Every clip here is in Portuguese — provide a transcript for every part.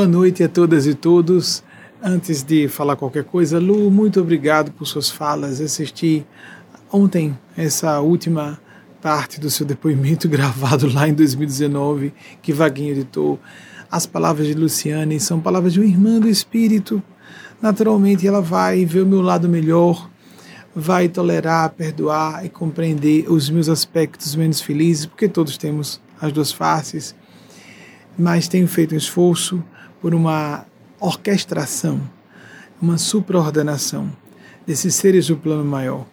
Boa noite a todas e todos. Antes de falar qualquer coisa, Lu, muito obrigado por suas falas. Assisti ontem essa última parte do seu depoimento gravado lá em 2019, que Vaguinho editou. As palavras de Luciane são palavras de uma irmã do Espírito. Naturalmente, ela vai ver o meu lado melhor, vai tolerar, perdoar e compreender os meus aspectos menos felizes, porque todos temos as duas faces. Mas tenho feito um esforço por uma orquestração, uma supraordenação desses seres do plano maior,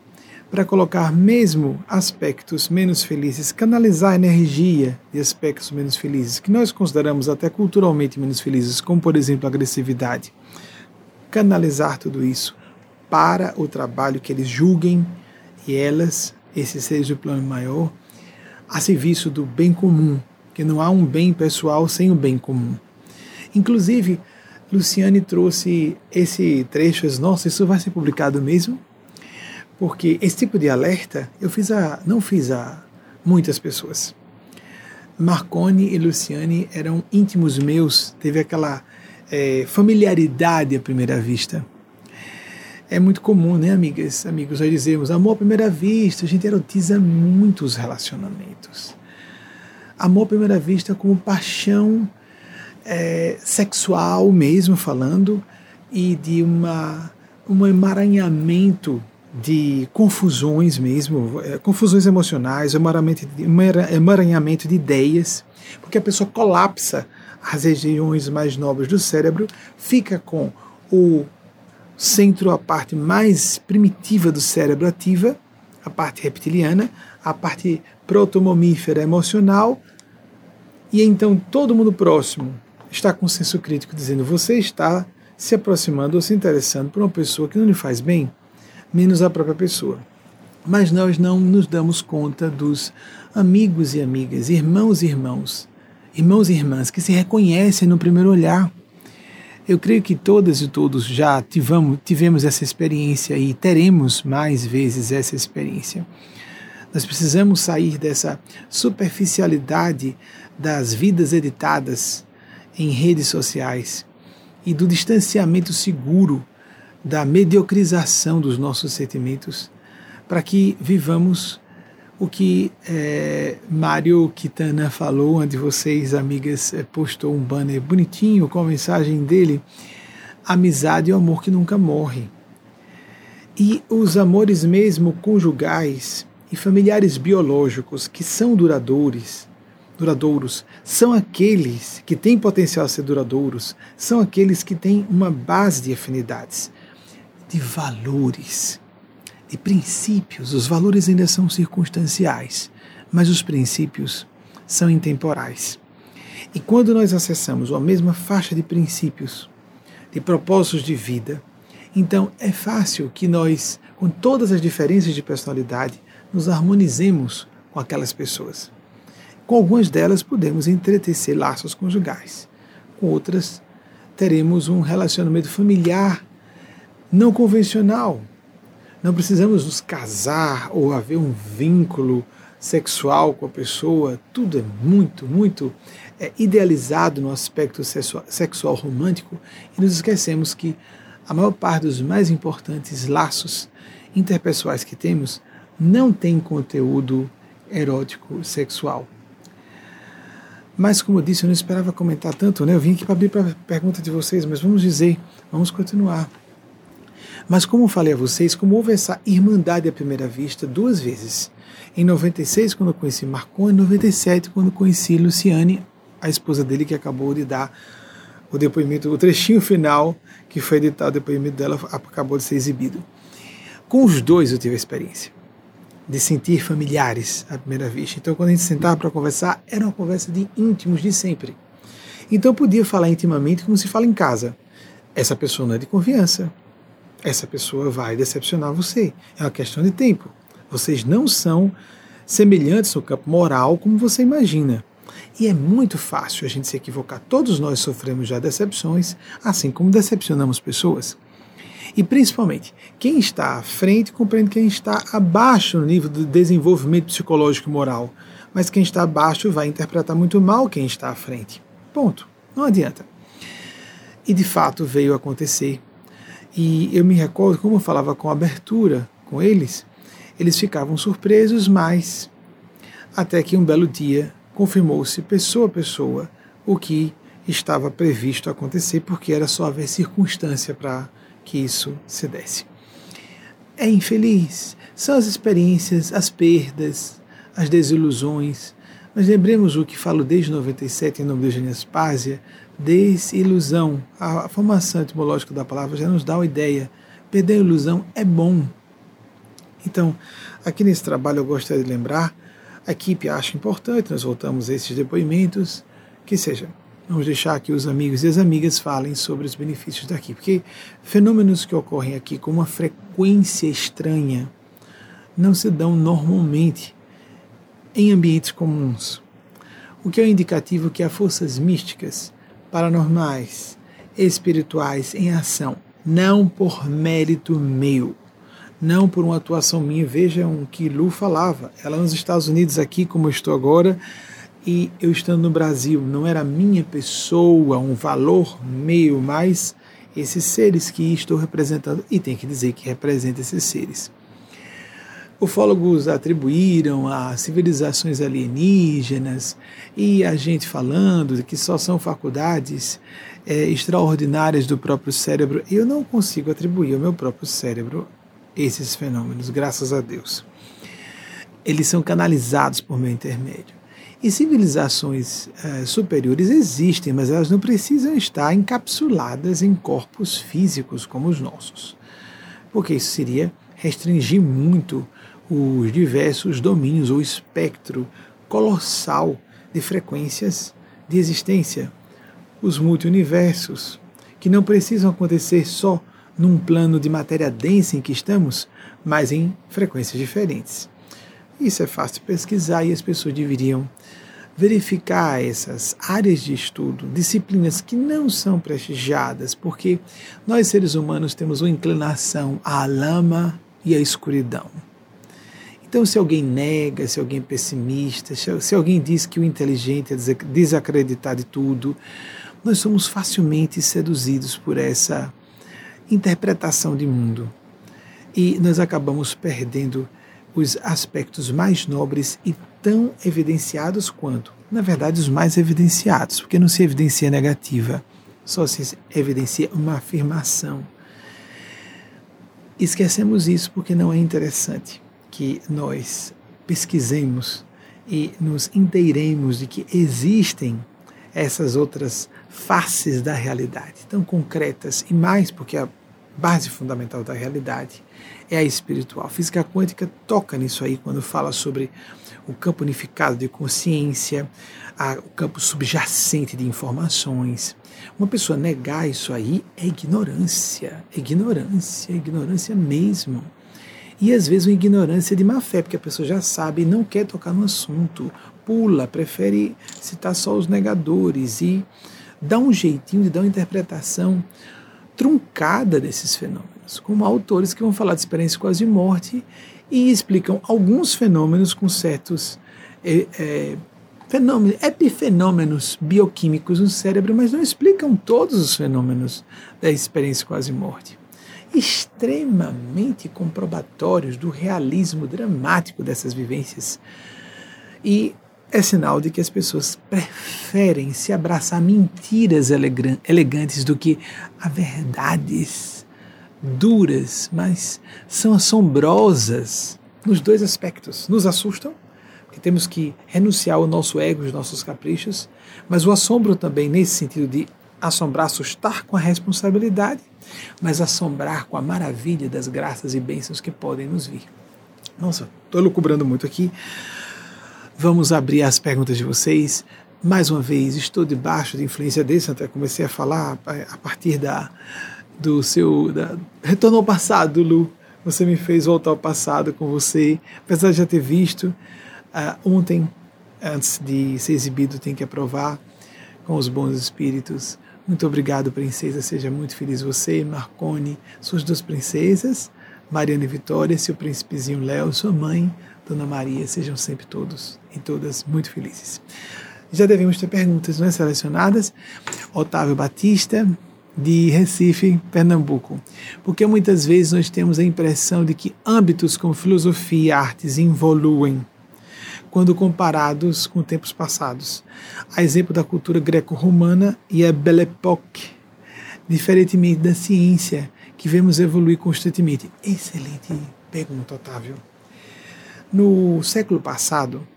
para colocar mesmo aspectos menos felizes, canalizar energia de aspectos menos felizes, que nós consideramos até culturalmente menos felizes, como por exemplo a agressividade, canalizar tudo isso para o trabalho que eles julguem e elas, esses seres do plano maior, a serviço do bem comum, que não há um bem pessoal sem o bem comum. Inclusive, Luciane trouxe esse trecho, nossa, isso vai ser publicado mesmo? Porque esse tipo de alerta eu fiz a, não fiz a muitas pessoas. Marconi e Luciane eram íntimos meus, teve aquela é, familiaridade à primeira vista. É muito comum, né, amigas, amigos, nós dizemos amor à primeira vista, a gente erotiza muitos relacionamentos. Amor à primeira vista como paixão é, sexual mesmo falando e de uma, um emaranhamento de confusões mesmo, é, confusões emocionais, emaranhamento de, emaranhamento de ideias, porque a pessoa colapsa as regiões mais nobres do cérebro, fica com o centro, a parte mais primitiva do cérebro ativa, a parte reptiliana, a parte protomomífera emocional, e então todo mundo próximo está com senso crítico dizendo você está se aproximando ou se interessando por uma pessoa que não lhe faz bem, menos a própria pessoa. Mas nós não nos damos conta dos amigos e amigas, irmãos e irmãos, irmãos e irmãs que se reconhecem no primeiro olhar. Eu creio que todas e todos já tivemos, tivemos essa experiência e teremos mais vezes essa experiência. Nós precisamos sair dessa superficialidade das vidas editadas em redes sociais e do distanciamento seguro da mediocrização dos nossos sentimentos para que vivamos o que é, Mário Kitana falou, onde vocês, amigas, é, postou um banner bonitinho com a mensagem dele: amizade e o amor que nunca morre. E os amores mesmo conjugais e familiares biológicos que são duradouros, duradouros são aqueles que têm potencial a ser duradouros, são aqueles que têm uma base de afinidades, de valores, de princípios. Os valores ainda são circunstanciais, mas os princípios são intemporais. E quando nós acessamos a mesma faixa de princípios, de propósitos de vida, então é fácil que nós, com todas as diferenças de personalidade, nos harmonizemos com aquelas pessoas. Com algumas delas podemos entretecer laços conjugais. Com outras, teremos um relacionamento familiar não convencional. Não precisamos nos casar ou haver um vínculo sexual com a pessoa. Tudo é muito, muito é, idealizado no aspecto sexual, sexual romântico e nos esquecemos que a maior parte dos mais importantes laços interpessoais que temos não tem conteúdo erótico sexual. Mas, como eu disse, eu não esperava comentar tanto, né? Eu vim aqui para abrir para pergunta de vocês, mas vamos dizer, vamos continuar. Mas, como falei a vocês, como houve essa irmandade à primeira vista duas vezes. Em 96, quando eu conheci Marcon, em 97, quando conheci Luciane, a esposa dele, que acabou de dar o depoimento, o trechinho final que foi editado, o depoimento dela acabou de ser exibido. Com os dois eu tive a experiência de sentir familiares à primeira vista. Então, quando a gente sentava para conversar, era uma conversa de íntimos de sempre. Então, eu podia falar intimamente como se fala em casa. Essa pessoa não é de confiança. Essa pessoa vai decepcionar você. É uma questão de tempo. Vocês não são semelhantes no campo moral como você imagina. E é muito fácil a gente se equivocar. Todos nós sofremos já decepções, assim como decepcionamos pessoas. E principalmente, quem está à frente compreende quem está abaixo no nível do desenvolvimento psicológico e moral. Mas quem está abaixo vai interpretar muito mal quem está à frente. Ponto. Não adianta. E de fato veio acontecer. E eu me recordo, como eu falava com abertura com eles, eles ficavam surpresos, mas até que um belo dia confirmou-se pessoa a pessoa o que estava previsto acontecer, porque era só haver circunstância para que isso se desse. É infeliz, são as experiências, as perdas, as desilusões. Mas lembremos o que falo desde 97 em nome de Eugênia Spásia, desilusão. A formação etimológica da palavra já nos dá uma ideia. Perder a ilusão é bom. Então, aqui nesse trabalho eu gostaria de lembrar, a equipe acha importante, nós voltamos a esses depoimentos, que seja Vamos deixar que os amigos e as amigas falem sobre os benefícios daqui, porque fenômenos que ocorrem aqui com uma frequência estranha não se dão normalmente em ambientes comuns. O que é um indicativo que há forças místicas, paranormais, espirituais em ação, não por mérito meu, não por uma atuação minha. Vejam o que Lu falava. Ela nos Estados Unidos, aqui como eu estou agora, e eu estando no Brasil, não era minha pessoa, um valor meu, mas esses seres que estou representando, e tem que dizer que representa esses seres. Ufólogos atribuíram a civilizações alienígenas e a gente falando que só são faculdades é, extraordinárias do próprio cérebro. Eu não consigo atribuir ao meu próprio cérebro esses fenômenos, graças a Deus. Eles são canalizados por meu intermédio. E civilizações uh, superiores existem, mas elas não precisam estar encapsuladas em corpos físicos como os nossos, porque isso seria restringir muito os diversos domínios ou espectro colossal de frequências de existência, os multiuniversos, que não precisam acontecer só num plano de matéria densa em que estamos, mas em frequências diferentes. Isso é fácil pesquisar e as pessoas deveriam verificar essas áreas de estudo, disciplinas que não são prestigiadas, porque nós seres humanos temos uma inclinação à lama e à escuridão. Então, se alguém nega, se alguém é pessimista, se alguém diz que o inteligente é desacreditar de tudo, nós somos facilmente seduzidos por essa interpretação de mundo. E nós acabamos perdendo os aspectos mais nobres e tão evidenciados quanto, na verdade, os mais evidenciados, porque não se evidencia negativa, só se evidencia uma afirmação. Esquecemos isso porque não é interessante que nós pesquisemos e nos inteiremos de que existem essas outras faces da realidade, tão concretas e mais porque a base fundamental da realidade é a espiritual. A física quântica toca nisso aí quando fala sobre o campo unificado de consciência, a, o campo subjacente de informações. Uma pessoa negar isso aí é ignorância, ignorância, ignorância mesmo. E às vezes uma ignorância de má fé, porque a pessoa já sabe e não quer tocar no assunto, pula, prefere citar só os negadores e dá um jeitinho de dar uma interpretação truncada desses fenômenos, como autores que vão falar de experiência quase morte e explicam alguns fenômenos com certos é, é, fenômenos, epifenômenos bioquímicos no cérebro, mas não explicam todos os fenômenos da experiência quase morte. Extremamente comprobatórios do realismo dramático dessas vivências. E é sinal de que as pessoas preferem se abraçar mentiras elegantes do que a verdades duras, mas são assombrosas nos dois aspectos. Nos assustam, porque temos que renunciar ao nosso ego, os nossos caprichos, mas o assombro também nesse sentido de assombrar, assustar com a responsabilidade, mas assombrar com a maravilha das graças e bênçãos que podem nos vir. Nossa, estou lucubrando muito aqui, Vamos abrir as perguntas de vocês. Mais uma vez, estou debaixo de influência desse, até comecei a falar a partir da, do seu. Da, retorno ao passado, Lu. Você me fez voltar ao passado com você, apesar de já ter visto. Uh, ontem, antes de ser exibido, tem que aprovar com os bons espíritos. Muito obrigado, princesa. Seja muito feliz você, Marcone, suas duas princesas, Mariana e Vitória, seu príncipezinho Léo, sua mãe, Dona Maria, sejam sempre todos e todas muito felizes. Já devemos ter perguntas não é, selecionadas. Otávio Batista, de Recife, Pernambuco, porque muitas vezes nós temos a impressão de que âmbitos como filosofia e artes evoluem quando comparados com tempos passados. A exemplo da cultura greco-romana e a Belle Époque, diferentemente da ciência, que vemos evoluir constantemente. Excelente pergunta, Otávio. No século passado,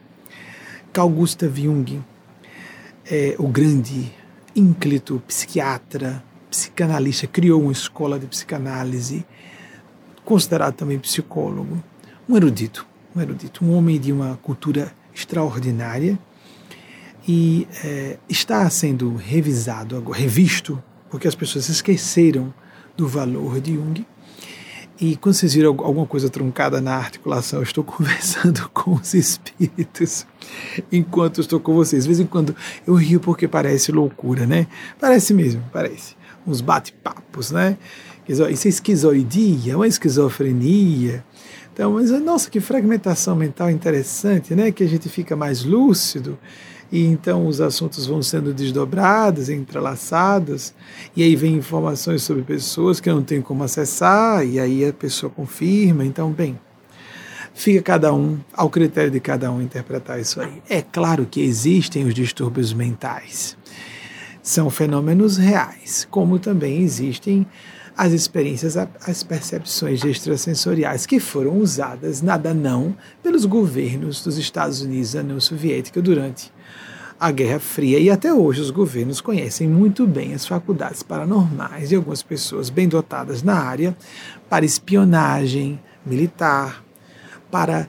Carl Gustav Jung, é, o grande ínclito psiquiatra, psicanalista, criou uma escola de psicanálise, considerado também psicólogo, um erudito, um erudito, um homem de uma cultura extraordinária e é, está sendo revisado, revisto, porque as pessoas esqueceram do valor de Jung. E quando vocês viram alguma coisa truncada na articulação, eu estou conversando com os espíritos enquanto estou com vocês. De vez em quando eu rio porque parece loucura, né? Parece mesmo, parece uns bate-papos, né? Isso é esquizoidia, uma esquizofrenia. Então, mas nossa, que fragmentação mental interessante, né? Que a gente fica mais lúcido e então os assuntos vão sendo desdobrados, entrelaçados, e aí vem informações sobre pessoas que não tem como acessar, e aí a pessoa confirma. Então, bem, fica cada um, ao critério de cada um interpretar isso aí. É claro que existem os distúrbios mentais são fenômenos reais, como também existem as experiências, as percepções extrasensoriais que foram usadas, nada não, pelos governos dos Estados Unidos da União Soviética durante a Guerra Fria. E até hoje os governos conhecem muito bem as faculdades paranormais de algumas pessoas bem dotadas na área para espionagem militar, para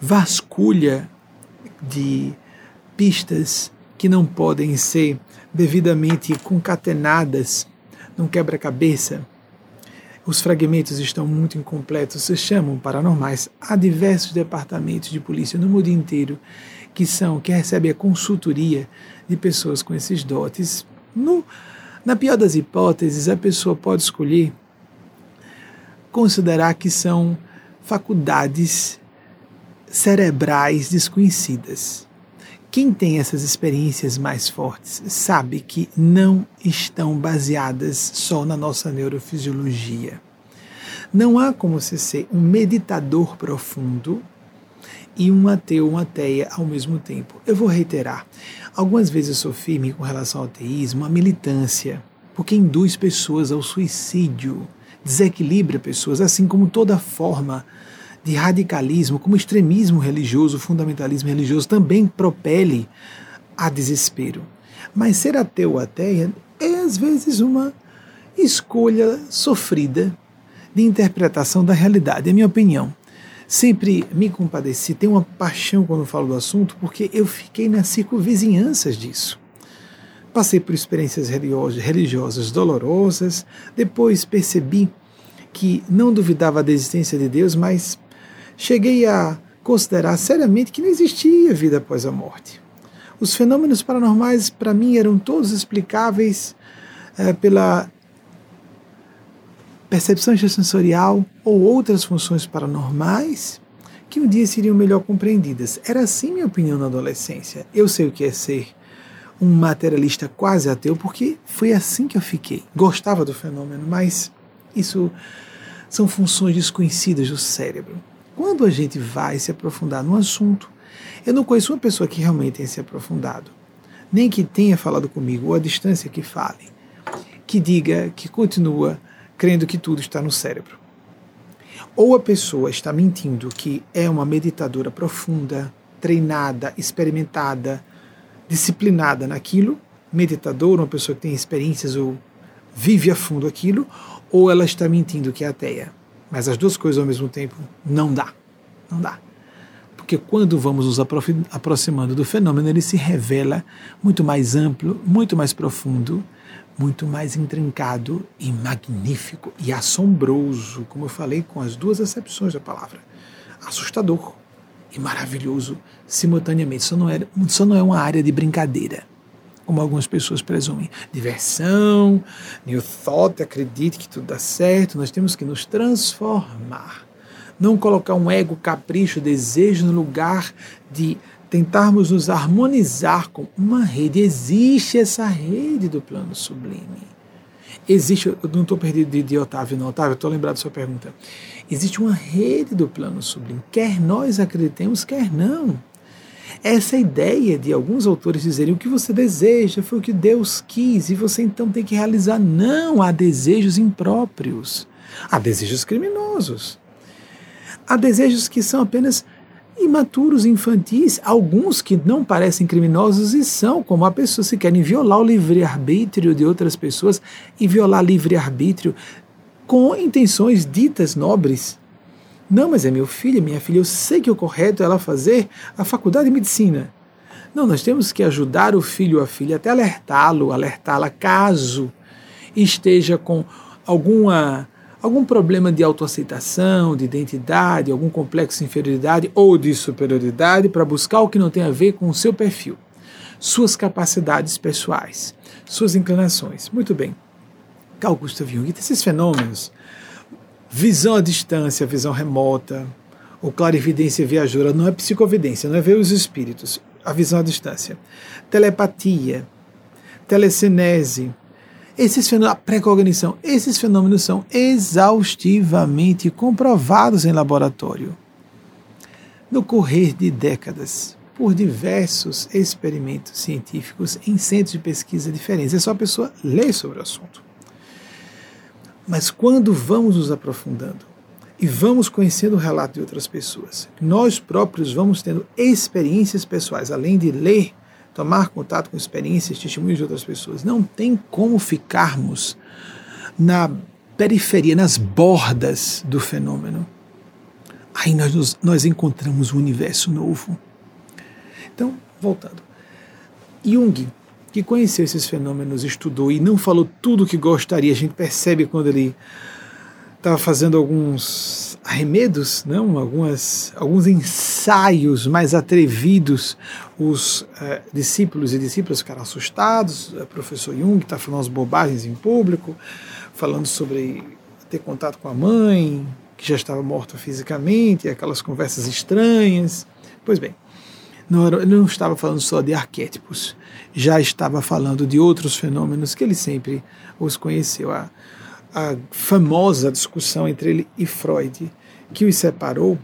vasculha de pistas que não podem ser devidamente concatenadas num quebra-cabeça. Os fragmentos estão muito incompletos, se chamam paranormais. Há diversos departamentos de polícia no mundo inteiro que são que recebem a consultoria de pessoas com esses dotes. No, na pior das hipóteses, a pessoa pode escolher considerar que são faculdades cerebrais desconhecidas. Quem tem essas experiências mais fortes sabe que não estão baseadas só na nossa neurofisiologia. Não há como você ser um meditador profundo e um ateu, uma ateia ao mesmo tempo. Eu vou reiterar. Algumas vezes eu sou firme com relação ao ateísmo, a militância, porque induz pessoas ao suicídio, desequilibra pessoas, assim como toda forma de radicalismo, como extremismo religioso, fundamentalismo religioso, também propele a desespero. Mas ser ateu ou ateia é às vezes uma escolha sofrida de interpretação da realidade, é minha opinião. Sempre me compadeci, tenho uma paixão quando falo do assunto, porque eu fiquei nas circunvizinhanças disso. Passei por experiências religiosas dolorosas, depois percebi que não duvidava da existência de Deus, mas cheguei a considerar seriamente que não existia vida após a morte. Os fenômenos paranormais, para mim, eram todos explicáveis é, pela percepção extrasensorial ou outras funções paranormais que um dia seriam melhor compreendidas. Era assim minha opinião na adolescência. Eu sei o que é ser um materialista quase ateu, porque foi assim que eu fiquei. Gostava do fenômeno, mas isso são funções desconhecidas do cérebro. Quando a gente vai se aprofundar num assunto, eu não conheço uma pessoa que realmente tenha se aprofundado, nem que tenha falado comigo, ou a distância que fale, que diga que continua crendo que tudo está no cérebro. Ou a pessoa está mentindo que é uma meditadora profunda, treinada, experimentada, disciplinada naquilo, meditadora, uma pessoa que tem experiências ou vive a fundo aquilo, ou ela está mentindo que é ateia. Mas as duas coisas ao mesmo tempo não dá. Não dá. Porque quando vamos nos aproximando do fenômeno, ele se revela muito mais amplo, muito mais profundo, muito mais intrincado e magnífico e assombroso, como eu falei com as duas acepções da palavra. Assustador e maravilhoso simultaneamente. Isso não é, isso não é uma área de brincadeira como algumas pessoas presumem. Diversão, new thought, acredite que tudo dá certo, nós temos que nos transformar. Não colocar um ego, capricho, desejo no lugar de tentarmos nos harmonizar com uma rede. Existe essa rede do plano sublime. Existe, eu não estou perdido de, de Otávio, não, Otávio, estou lembrado da sua pergunta. Existe uma rede do plano sublime, quer nós acreditemos, quer não. Essa ideia de alguns autores dizerem o que você deseja foi o que Deus quis e você então tem que realizar. Não, há desejos impróprios, há desejos criminosos, há desejos que são apenas imaturos, infantis, alguns que não parecem criminosos e são, como há pessoas que querem violar o livre-arbítrio de outras pessoas e violar livre-arbítrio com intenções ditas nobres. Não, mas é meu filho, minha filha, eu sei que o correto é ela fazer a faculdade de medicina. Não, nós temos que ajudar o filho ou a filha, até alertá-lo, alertá-la caso esteja com alguma algum problema de autoaceitação, de identidade, algum complexo de inferioridade ou de superioridade para buscar o que não tem a ver com o seu perfil, suas capacidades pessoais, suas inclinações. Muito bem. Carl Gustav Jung, esses fenômenos, visão à distância, visão remota, ou clarividência viajoura, não é psicovidência, não é ver os espíritos, a visão à distância. Telepatia, telecinese, esses fenômenos, a precognição, esses fenômenos são exaustivamente comprovados em laboratório. No correr de décadas, por diversos experimentos científicos em centros de pesquisa diferentes. É só a pessoa ler sobre o assunto. Mas quando vamos nos aprofundando e vamos conhecendo o relato de outras pessoas, nós próprios vamos tendo experiências pessoais, além de ler tomar contato com experiências, testemunhos de outras pessoas. Não tem como ficarmos na periferia, nas bordas do fenômeno. Aí nós, nós encontramos um universo novo. Então, voltando. Jung, que conheceu esses fenômenos, estudou e não falou tudo o que gostaria, a gente percebe quando ele estava fazendo alguns arremedos, não, algumas, alguns ensaios mais atrevidos. Os eh, discípulos e discípulas ficaram assustados. O professor Jung está falando as bobagens em público, falando sobre ter contato com a mãe, que já estava morta fisicamente, aquelas conversas estranhas. Pois bem, não ele não estava falando só de arquétipos, já estava falando de outros fenômenos que ele sempre os conheceu. A, a famosa discussão entre ele e Freud, que os separou,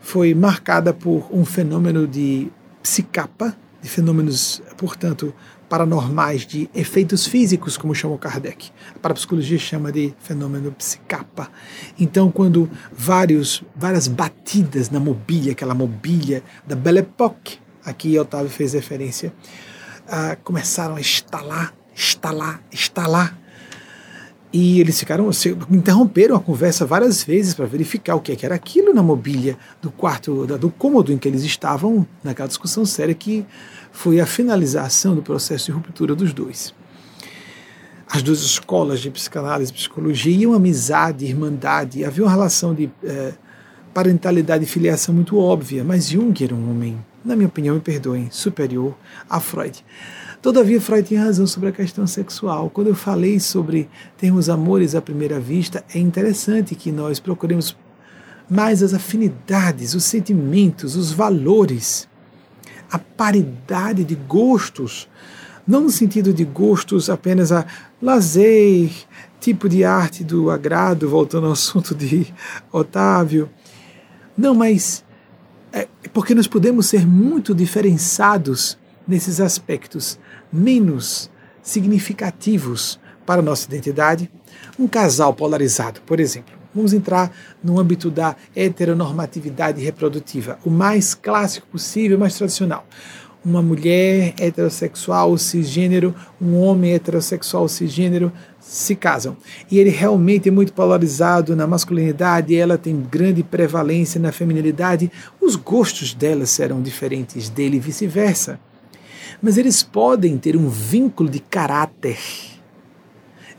foi marcada por um fenômeno de psicapa, de fenômenos, portanto, paranormais, de efeitos físicos, como chamou Kardec. A parapsicologia chama de fenômeno psicapa. Então, quando vários, várias batidas na mobília, aquela mobília da Belle Époque, aqui Otávio fez referência, uh, começaram a estalar, estalar, estalar e eles ficaram, interromperam a conversa várias vezes para verificar o que, é que era aquilo na mobília do quarto, do cômodo em que eles estavam, naquela discussão séria que foi a finalização do processo de ruptura dos dois. As duas escolas de psicanálise e psicologia iam amizade, irmandade, havia uma relação de eh, parentalidade e filiação muito óbvia, mas Jung era um homem, na minha opinião, me perdoem, superior a Freud. Todavia, Freud tinha razão sobre a questão sexual. Quando eu falei sobre termos amores à primeira vista, é interessante que nós procuremos mais as afinidades, os sentimentos, os valores, a paridade de gostos, não no sentido de gostos apenas a lazer, tipo de arte do agrado, voltando ao assunto de Otávio. Não, mas é porque nós podemos ser muito diferenciados nesses aspectos menos significativos para a nossa identidade. Um casal polarizado, por exemplo. Vamos entrar no âmbito da heteronormatividade reprodutiva, o mais clássico possível, mais tradicional. Uma mulher heterossexual cisgênero, um homem heterossexual cisgênero se casam. E ele realmente é muito polarizado na masculinidade, ela tem grande prevalência na feminilidade. Os gostos dela serão diferentes dele e vice-versa mas eles podem ter um vínculo de caráter,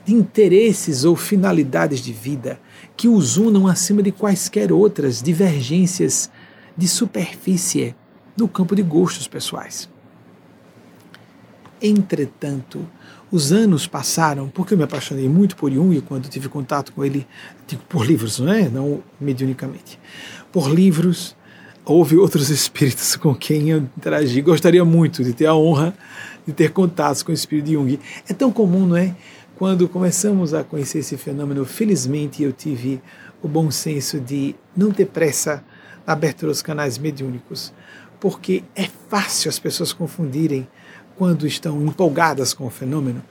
de interesses ou finalidades de vida que os unam acima de quaisquer outras divergências de superfície no campo de gostos pessoais. Entretanto, os anos passaram, porque eu me apaixonei muito por Jung quando tive contato com ele, digo, por livros, não é? Não mediunicamente. Por livros, houve outros espíritos com quem eu interagi. Gostaria muito de ter a honra de ter contatos com o espírito de Jung. É tão comum, não é? quando começamos a conhecer esse fenômeno, felizmente eu tive o bom senso de não ter pressa na abertura dos canais mediúnicos, porque é fácil as pessoas confundirem, quando estão empolgadas com o fenômeno,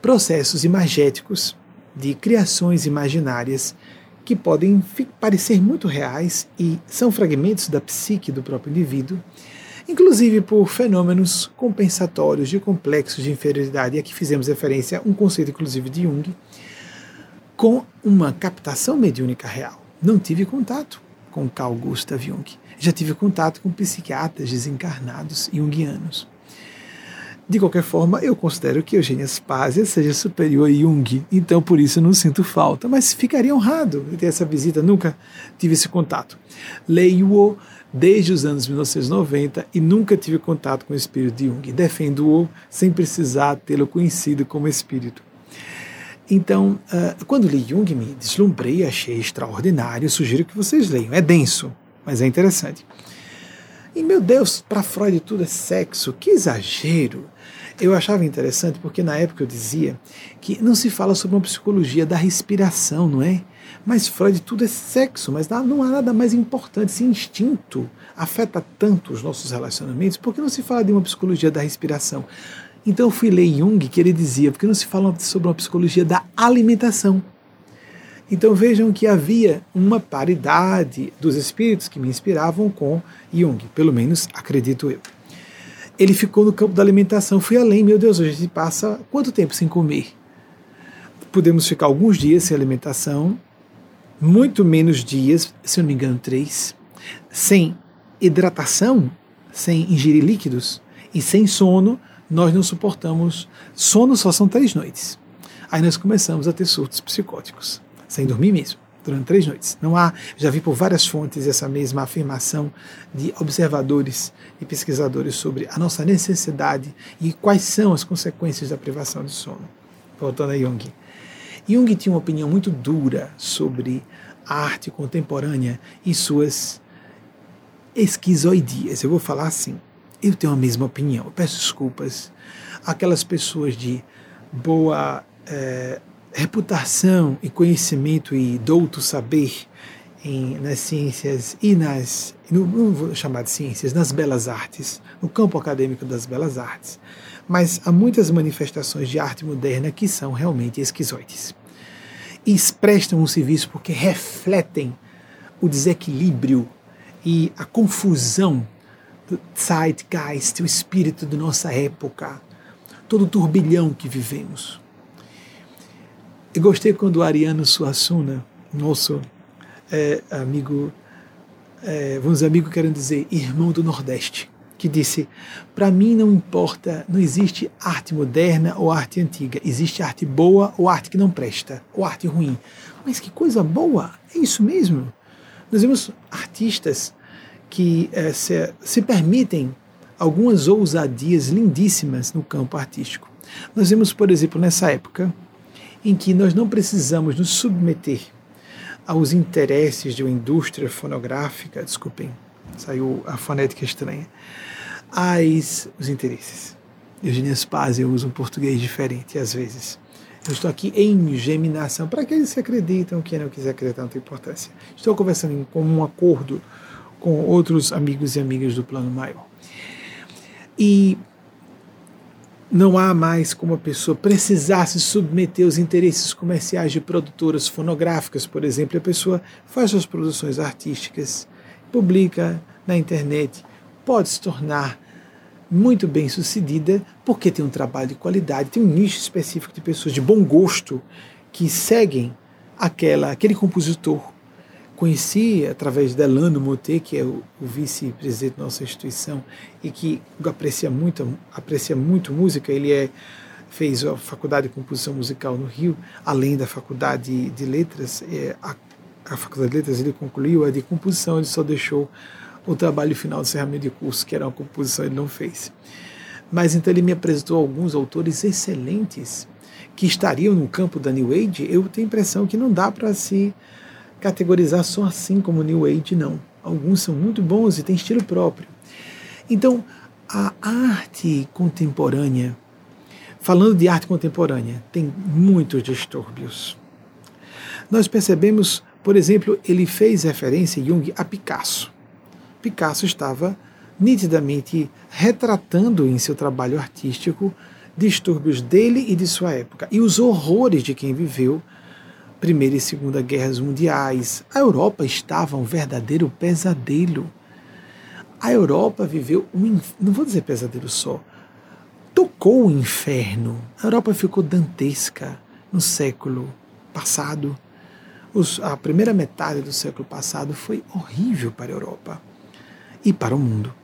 processos imagéticos de criações imaginárias que podem parecer muito reais e são fragmentos da psique do próprio indivíduo, inclusive por fenômenos compensatórios de complexos de inferioridade. E aqui fizemos referência a um conceito, inclusive, de Jung, com uma captação mediúnica real. Não tive contato com Carl Gustav Jung. Já tive contato com psiquiatras desencarnados junguianos. De qualquer forma, eu considero que Eugênia Spazia seja superior a Jung, então por isso não sinto falta, mas ficaria honrado de ter essa visita, nunca tive esse contato. Leio-o desde os anos 1990 e nunca tive contato com o espírito de Jung. Defendo-o sem precisar tê-lo conhecido como espírito. Então, uh, quando li Jung, me deslumbrei, achei extraordinário. Sugiro que vocês leiam. É denso, mas é interessante. E meu Deus, para Freud tudo é sexo, que exagero! Eu achava interessante porque na época eu dizia que não se fala sobre uma psicologia da respiração, não é? Mas Freud tudo é sexo, mas não há nada mais importante. Esse instinto afeta tanto os nossos relacionamentos, porque não se fala de uma psicologia da respiração? Então eu fui ler Jung, que ele dizia, porque não se fala sobre uma psicologia da alimentação. Então vejam que havia uma paridade dos espíritos que me inspiravam com Jung, pelo menos acredito eu. Ele ficou no campo da alimentação, fui além, meu Deus, a gente passa quanto tempo sem comer? Podemos ficar alguns dias sem alimentação, muito menos dias, se eu não me engano, três, sem hidratação, sem ingerir líquidos e sem sono, nós não suportamos. Sono só são três noites. Aí nós começamos a ter surtos psicóticos sem dormir mesmo, durante três noites. Não há, já vi por várias fontes essa mesma afirmação de observadores e pesquisadores sobre a nossa necessidade e quais são as consequências da privação de sono. Voltando a Jung. Jung tinha uma opinião muito dura sobre a arte contemporânea e suas esquizoidias. Eu vou falar assim. Eu tenho a mesma opinião. Eu peço desculpas àquelas pessoas de boa é, reputação e conhecimento e douto saber em, nas ciências e nas, não, vou chamar de ciências, nas belas artes, no campo acadêmico das belas artes. Mas há muitas manifestações de arte moderna que são realmente esquizoides. E prestam um serviço porque refletem o desequilíbrio e a confusão do zeitgeist, o espírito da nossa época, todo o turbilhão que vivemos. Eu gostei quando Ariano Suassuna, nosso é, amigo, é, vamos amigo querendo dizer irmão do Nordeste, que disse: Para mim não importa, não existe arte moderna ou arte antiga, existe arte boa ou arte que não presta, ou arte ruim. Mas que coisa boa! É isso mesmo. Nós vemos artistas que é, se, se permitem algumas ousadias lindíssimas no campo artístico. Nós vemos, por exemplo, nessa época, em que nós não precisamos nos submeter aos interesses de uma indústria fonográfica, desculpem, saiu a fonética estranha, as, os interesses. Eugênia Spaz, eu uso um português diferente às vezes. Eu estou aqui em geminação. Para aqueles que acreditam, quem não quiser acreditar, não tem importância. Estou conversando em comum acordo com outros amigos e amigas do plano maior. E não há mais como a pessoa precisar se submeter aos interesses comerciais de produtoras fonográficas, por exemplo. A pessoa faz suas produções artísticas, publica na internet, pode se tornar muito bem sucedida porque tem um trabalho de qualidade, tem um nicho específico de pessoas de bom gosto que seguem aquela, aquele compositor conheci através de Elano Moté, que é o, o vice-presidente da nossa instituição e que aprecia muito, aprecia muito música. Ele é, fez a faculdade de composição musical no Rio, além da faculdade de letras. É, a, a faculdade de letras ele concluiu, a de composição ele só deixou o trabalho final de encerramento de curso, que era uma composição ele não fez. Mas então ele me apresentou alguns autores excelentes que estariam no campo da New Age. Eu tenho a impressão que não dá para se categorizar só assim como New Age, não. Alguns são muito bons e têm estilo próprio. Então, a arte contemporânea falando de arte contemporânea, tem muitos distúrbios. Nós percebemos, por exemplo, ele fez referência, Jung, a Picasso. Picasso estava nitidamente retratando em seu trabalho artístico distúrbios dele e de sua época e os horrores de quem viveu Primeira e Segunda Guerras Mundiais. A Europa estava um verdadeiro pesadelo. A Europa viveu um, não vou dizer pesadelo só, tocou o inferno. A Europa ficou dantesca no século passado. Os, a primeira metade do século passado foi horrível para a Europa e para o mundo.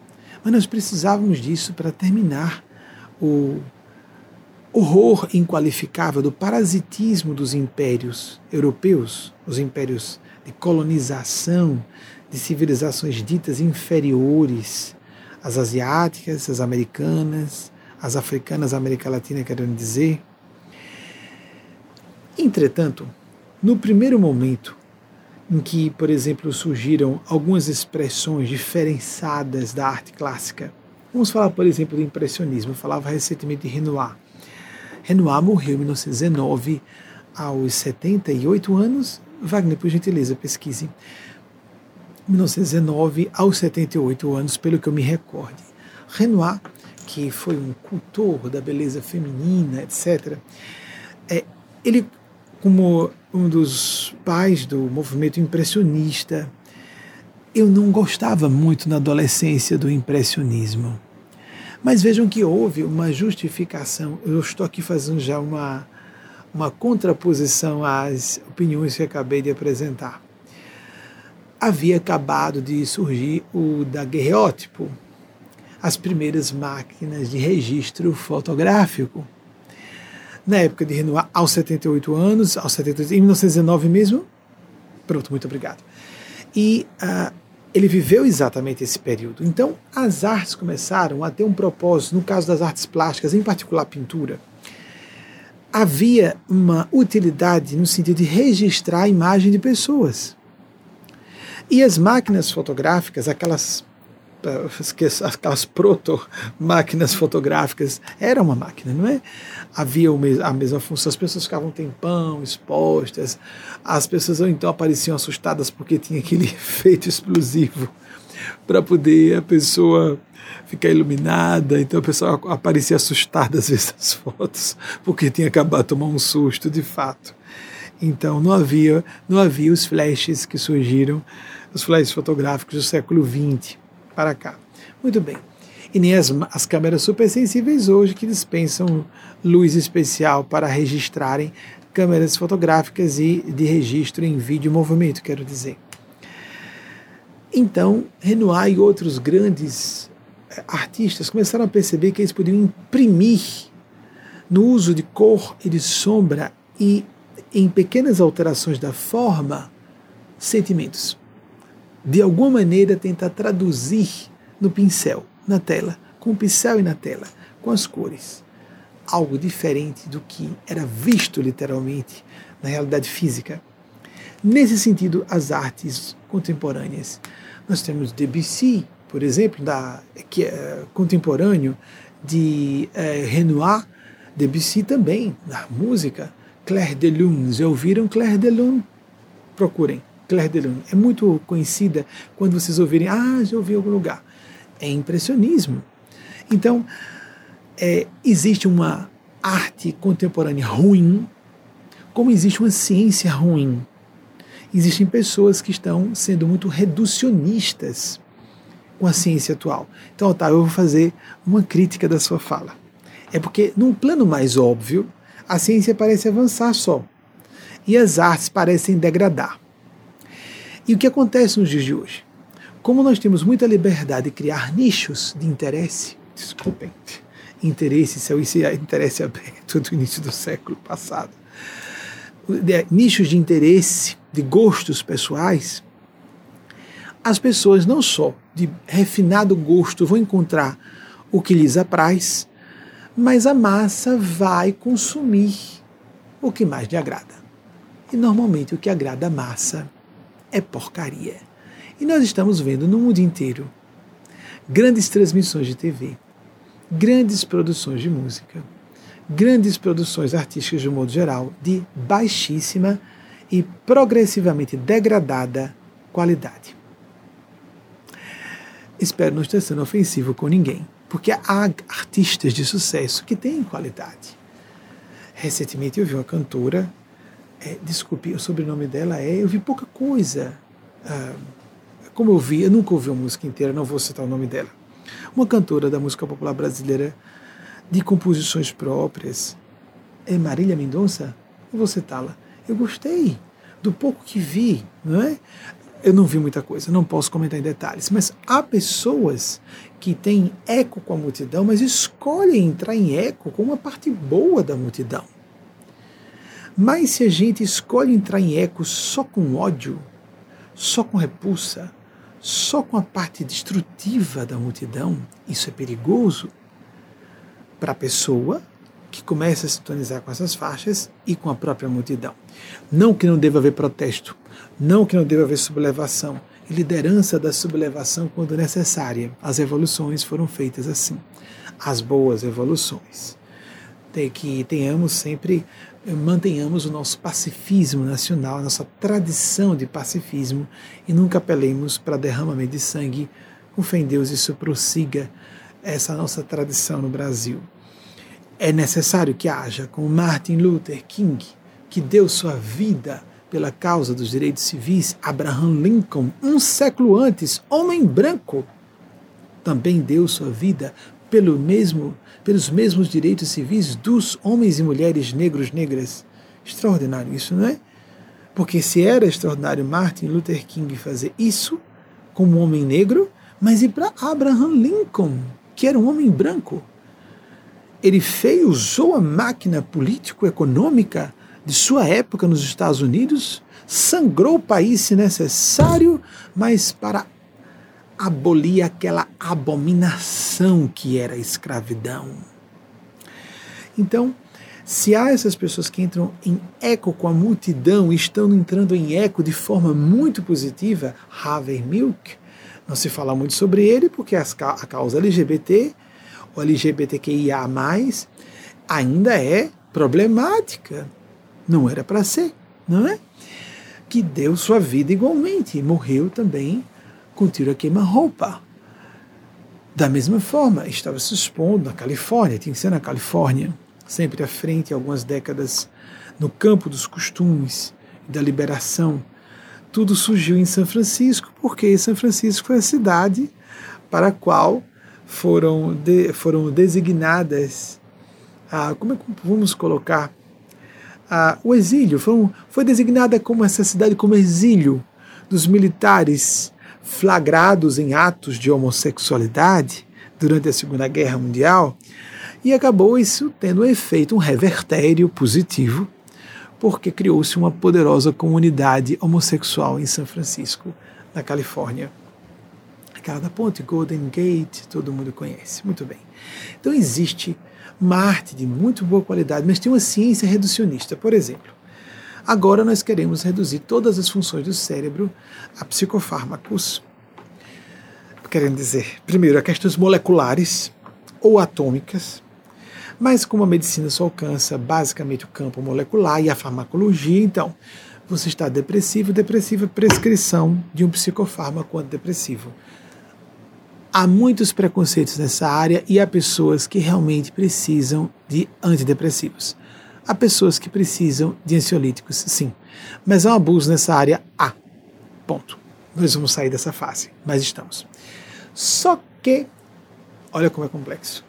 Mas nós precisávamos disso para terminar o horror inqualificável do parasitismo dos impérios europeus, os impérios de colonização de civilizações ditas inferiores, as asiáticas, as americanas, as africanas, a América Latina, querendo dizer. Entretanto, no primeiro momento em que, por exemplo, surgiram algumas expressões diferenciadas da arte clássica, vamos falar, por exemplo, do impressionismo. Eu falava recentemente de Renoir. Renoir morreu em 1919, aos 78 anos. Wagner, por gentileza, pesquise. 1919 aos 78 anos, pelo que eu me recorde. Renoir, que foi um cultor da beleza feminina, etc., é, ele, como um dos pais do movimento impressionista, eu não gostava muito na adolescência do impressionismo. Mas vejam que houve uma justificação. Eu estou aqui fazendo já uma, uma contraposição às opiniões que acabei de apresentar. Havia acabado de surgir o daguerreótipo, as primeiras máquinas de registro fotográfico. Na época de Renoir, aos 78 anos, aos 78, em 1919 mesmo. Pronto, muito obrigado. E uh, ele viveu exatamente esse período. Então, as artes começaram a ter um propósito, no caso das artes plásticas, em particular pintura. Havia uma utilidade no sentido de registrar a imagem de pessoas. E as máquinas fotográficas, aquelas aquelas proto-máquinas fotográficas, era uma máquina, não é? Havia a mesma função, as pessoas ficavam um tempão expostas, as pessoas então apareciam assustadas porque tinha aquele efeito explosivo para poder a pessoa ficar iluminada, então a pessoa aparecia assustada às vezes nas fotos, porque tinha acabado de tomar um susto de fato. Então não havia, não havia os flashes que surgiram, os flashes fotográficos do século XX para cá. Muito bem. E nem as, as câmeras supersensíveis hoje que dispensam luz especial para registrarem câmeras fotográficas e de registro em vídeo movimento, quero dizer. Então, Renoir e outros grandes eh, artistas começaram a perceber que eles podiam imprimir no uso de cor e de sombra e em pequenas alterações da forma sentimentos de alguma maneira tentar traduzir no pincel, na tela, com o pincel e na tela, com as cores. Algo diferente do que era visto literalmente na realidade física. Nesse sentido, as artes contemporâneas. Nós temos Debussy, por exemplo, da, que é contemporâneo de é, Renoir, Debussy também, na música. Claire de Lune, já ouviram Claire de Lune? Procurem. Claire de Lune. É muito conhecida quando vocês ouvirem, ah, já ouvi em algum lugar. É impressionismo. Então, é, existe uma arte contemporânea ruim, como existe uma ciência ruim. Existem pessoas que estão sendo muito reducionistas com a ciência atual. Então, Otávio, eu vou fazer uma crítica da sua fala. É porque, num plano mais óbvio, a ciência parece avançar só, e as artes parecem degradar. E o que acontece nos dias de hoje? Como nós temos muita liberdade de criar nichos de interesse, desculpem, interesse, isso é interesse aberto do início do século passado, nichos de interesse, de gostos pessoais, as pessoas não só de refinado gosto vão encontrar o que lhes apraz, mas a massa vai consumir o que mais lhe agrada. E normalmente o que agrada a massa é porcaria. E nós estamos vendo no mundo inteiro grandes transmissões de TV, grandes produções de música, grandes produções artísticas de um modo geral de baixíssima e progressivamente degradada qualidade. Espero não estar sendo ofensivo com ninguém, porque há artistas de sucesso que têm qualidade. Recentemente eu vi uma cantora, é, desculpe, o sobrenome dela é, eu vi pouca coisa. Ah, como eu vi, eu nunca ouvi uma música inteira, não vou citar o nome dela. Uma cantora da música popular brasileira de composições próprias. É Marília Mendonça? Eu vou citá-la. Eu gostei do pouco que vi, não é? Eu não vi muita coisa, não posso comentar em detalhes, mas há pessoas que têm eco com a multidão, mas escolhem entrar em eco com uma parte boa da multidão. Mas se a gente escolhe entrar em eco só com ódio, só com repulsa, só com a parte destrutiva da multidão, isso é perigoso para a pessoa que começa a sintonizar com essas faixas e com a própria multidão. Não que não deva haver protesto, não que não deva haver sublevação, e liderança da sublevação quando necessária. As evoluções foram feitas assim. As boas evoluções. Tem que tenhamos sempre, mantenhamos o nosso pacifismo nacional, a nossa tradição de pacifismo e nunca apelemos para derramamento de sangue. Com fé em Deus, isso prossiga essa nossa tradição no Brasil. É necessário que haja, como Martin Luther King, que deu sua vida pela causa dos direitos civis, Abraham Lincoln, um século antes, homem branco, também deu sua vida pelo mesmo, pelos mesmos direitos civis dos homens e mulheres negros negras. Extraordinário isso, não é? Porque se era extraordinário Martin Luther King fazer isso como homem negro, mas e para Abraham Lincoln, que era um homem branco? Ele fez, usou a máquina político-econômica de sua época nos Estados Unidos, sangrou o país se necessário, mas para abolir aquela abominação que era a escravidão. Então, se há essas pessoas que entram em eco com a multidão, estão entrando em eco de forma muito positiva, Harvey Milk, não se fala muito sobre ele porque a causa LGBT, ou LGBTQIA, ainda é problemática. Não era para ser, não é? Que deu sua vida igualmente e morreu também com tiro a queima-roupa. Da mesma forma, estava se expondo na Califórnia, tinha que ser na Califórnia, sempre à frente, algumas décadas, no campo dos costumes e da liberação. Tudo surgiu em São Francisco, porque São Francisco foi a cidade para a qual foram, de, foram designadas, como é que vamos colocar, o exílio, foi, foi designada como essa cidade como exílio dos militares flagrados em atos de homossexualidade durante a Segunda Guerra Mundial, e acabou isso tendo um efeito, um revertério positivo, porque criou-se uma poderosa comunidade homossexual em São Francisco, na Califórnia. Aquela da ponte Golden Gate, todo mundo conhece. Muito bem. Então existe uma arte de muito boa qualidade, mas tem uma ciência reducionista. Por exemplo, agora nós queremos reduzir todas as funções do cérebro a psicofármacos. Querendo dizer, primeiro, a questões moleculares ou atômicas, mas como a medicina só alcança basicamente o campo molecular e a farmacologia, então você está depressivo, é prescrição de um psicofármaco antidepressivo. Há muitos preconceitos nessa área e há pessoas que realmente precisam de antidepressivos. Há pessoas que precisam de ansiolíticos, sim. Mas há um abuso nessa área? Há. Ponto. Nós vamos sair dessa fase, mas estamos. Só que, olha como é complexo.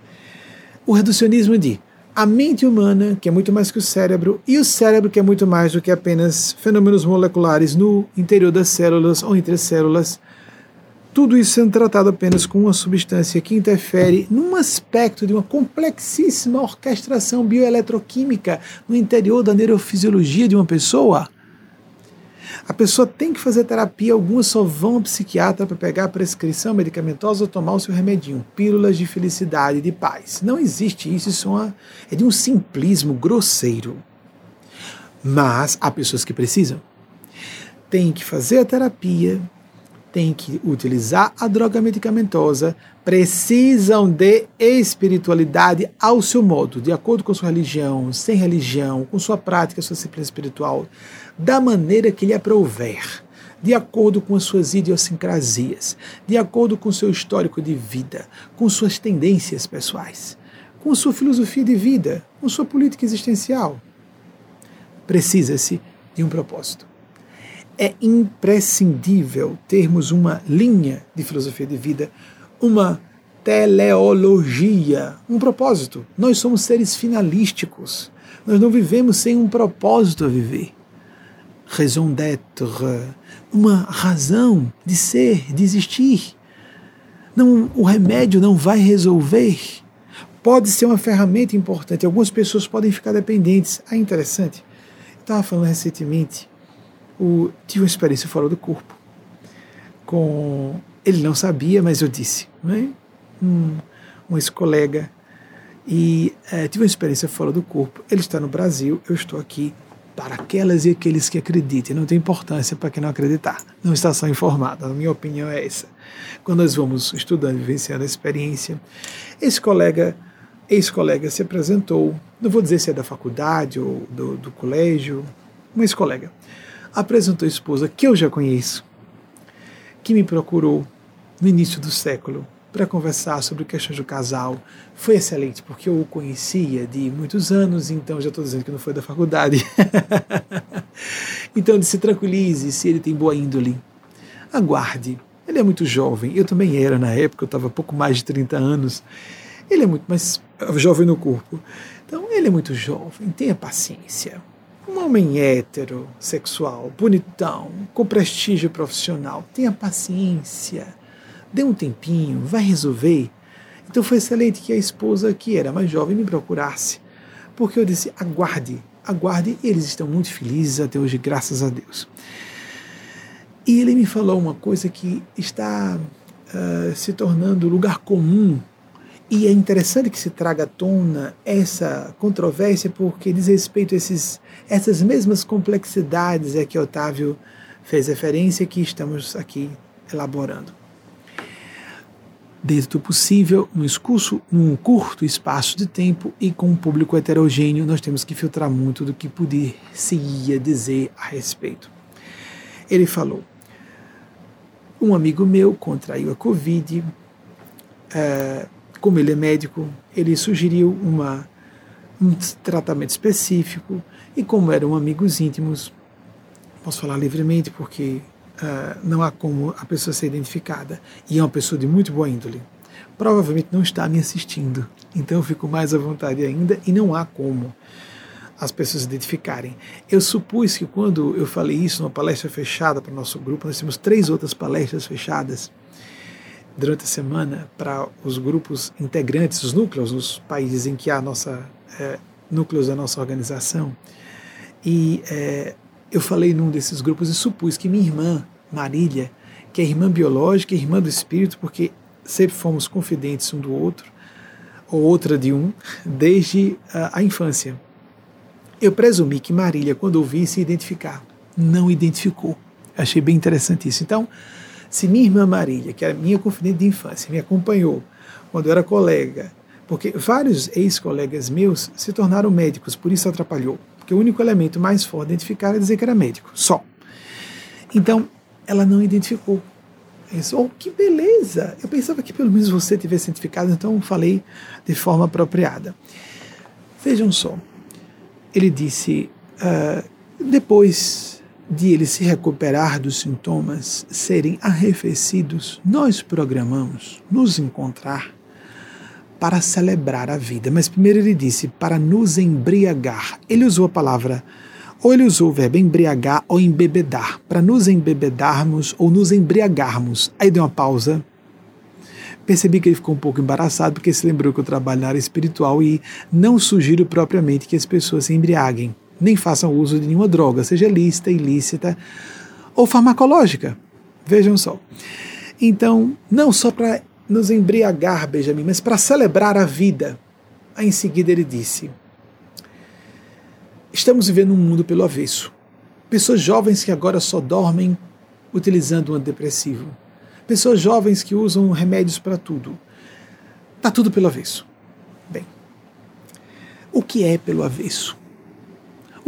O reducionismo de a mente humana, que é muito mais que o cérebro, e o cérebro, que é muito mais do que apenas fenômenos moleculares no interior das células ou entre as células, tudo isso sendo tratado apenas com uma substância que interfere num aspecto de uma complexíssima orquestração bioeletroquímica no interior da neurofisiologia de uma pessoa. A pessoa tem que fazer terapia, algumas só vão ao psiquiatra para pegar a prescrição medicamentosa ou tomar o seu remedinho, pílulas de felicidade, de paz. Não existe isso, isso é, uma, é de um simplismo grosseiro. Mas há pessoas que precisam. Tem que fazer a terapia, têm que utilizar a droga medicamentosa, precisam de espiritualidade ao seu modo, de acordo com sua religião, sem religião, com sua prática, sua disciplina espiritual, da maneira que lhe aprouver, de acordo com as suas idiosincrasias, de acordo com seu histórico de vida, com suas tendências pessoais, com sua filosofia de vida, com sua política existencial. Precisa-se de um propósito é imprescindível termos uma linha de filosofia de vida, uma teleologia, um propósito. Nós somos seres finalísticos. Nós não vivemos sem um propósito a viver. Raison d'être, uma razão de ser, de existir. Não, o remédio não vai resolver. Pode ser uma ferramenta importante. Algumas pessoas podem ficar dependentes. Ah, interessante. estava falando recentemente o, tive uma experiência fora do corpo. Com ele não sabia, mas eu disse, né? um, um ex-colega e é, tive uma experiência fora do corpo. Ele está no Brasil, eu estou aqui para aquelas e aqueles que acreditem. Não tem importância para quem não acreditar. Não está só informado. A minha opinião é essa. Quando nós vamos estudando, vivenciando a experiência, esse colega, ex-colega, se apresentou. Não vou dizer se é da faculdade ou do, do colégio, um ex-colega apresentou a esposa que eu já conheço, que me procurou no início do século para conversar sobre questões do casal. Foi excelente, porque eu o conhecia de muitos anos, então já estou dizendo que não foi da faculdade. então se tranquilize, se ele tem boa índole. Aguarde. Ele é muito jovem, eu também era na época, eu estava pouco mais de 30 anos. Ele é muito mais jovem no corpo. Então, ele é muito jovem, tenha paciência um homem hétero, sexual, bonitão, com prestígio profissional, tenha paciência, dê um tempinho, vai resolver. Então foi excelente que a esposa, que era mais jovem, me procurasse, porque eu disse: aguarde, aguarde, eles estão muito felizes até hoje, graças a Deus. E ele me falou uma coisa que está uh, se tornando lugar comum e é interessante que se traga à tona essa controvérsia, porque diz respeito a esses, essas mesmas complexidades a que Otávio fez referência que estamos aqui elaborando. Dentro do possível, num, escurso, num curto espaço de tempo e com um público heterogêneo, nós temos que filtrar muito do que podia dizer a respeito. Ele falou: um amigo meu contraiu a Covid. Uh, como ele é médico, ele sugeriu uma, um tratamento específico e como eram amigos íntimos, posso falar livremente porque uh, não há como a pessoa ser identificada e é uma pessoa de muito boa índole. Provavelmente não está me assistindo, então eu fico mais à vontade ainda e não há como as pessoas identificarem. Eu supus que quando eu falei isso numa palestra fechada para o nosso grupo, nós temos três outras palestras fechadas durante a semana para os grupos integrantes, os núcleos, nos países em que há nossa é, núcleos da nossa organização. E é, eu falei num desses grupos e supus que minha irmã, Marília, que é irmã biológica, irmã do espírito, porque sempre fomos confidentes um do outro, ou outra de um, desde a, a infância. Eu presumi que Marília, quando ouvi, se identificar. Não identificou. Achei bem interessante isso. Então, se minha irmã Marília, que é minha confidente de infância, me acompanhou quando eu era colega, porque vários ex-colegas meus se tornaram médicos, por isso atrapalhou. Porque o único elemento mais forte de identificar é dizer que era médico, só. Então, ela não identificou. Isso, oh, que beleza! Eu pensava que pelo menos você tivesse identificado, então falei de forma apropriada. Vejam só, ele disse, uh, depois de ele se recuperar dos sintomas serem arrefecidos, nós programamos nos encontrar para celebrar a vida. Mas primeiro ele disse para nos embriagar. Ele usou a palavra, ou ele usou o verbo embriagar ou embebedar, para nos embebedarmos ou nos embriagarmos. Aí deu uma pausa. Percebi que ele ficou um pouco embaraçado porque se lembrou que eu trabalho na área espiritual e não sugiro propriamente que as pessoas se embriaguem nem façam uso de nenhuma droga, seja lícita, ilícita ou farmacológica. Vejam só. Então, não só para nos embriagar, Benjamin, mas para celebrar a vida. Aí em seguida ele disse: Estamos vivendo um mundo pelo avesso. Pessoas jovens que agora só dormem utilizando um antidepressivo. pessoas jovens que usam remédios para tudo. Está tudo pelo avesso. Bem, o que é pelo avesso?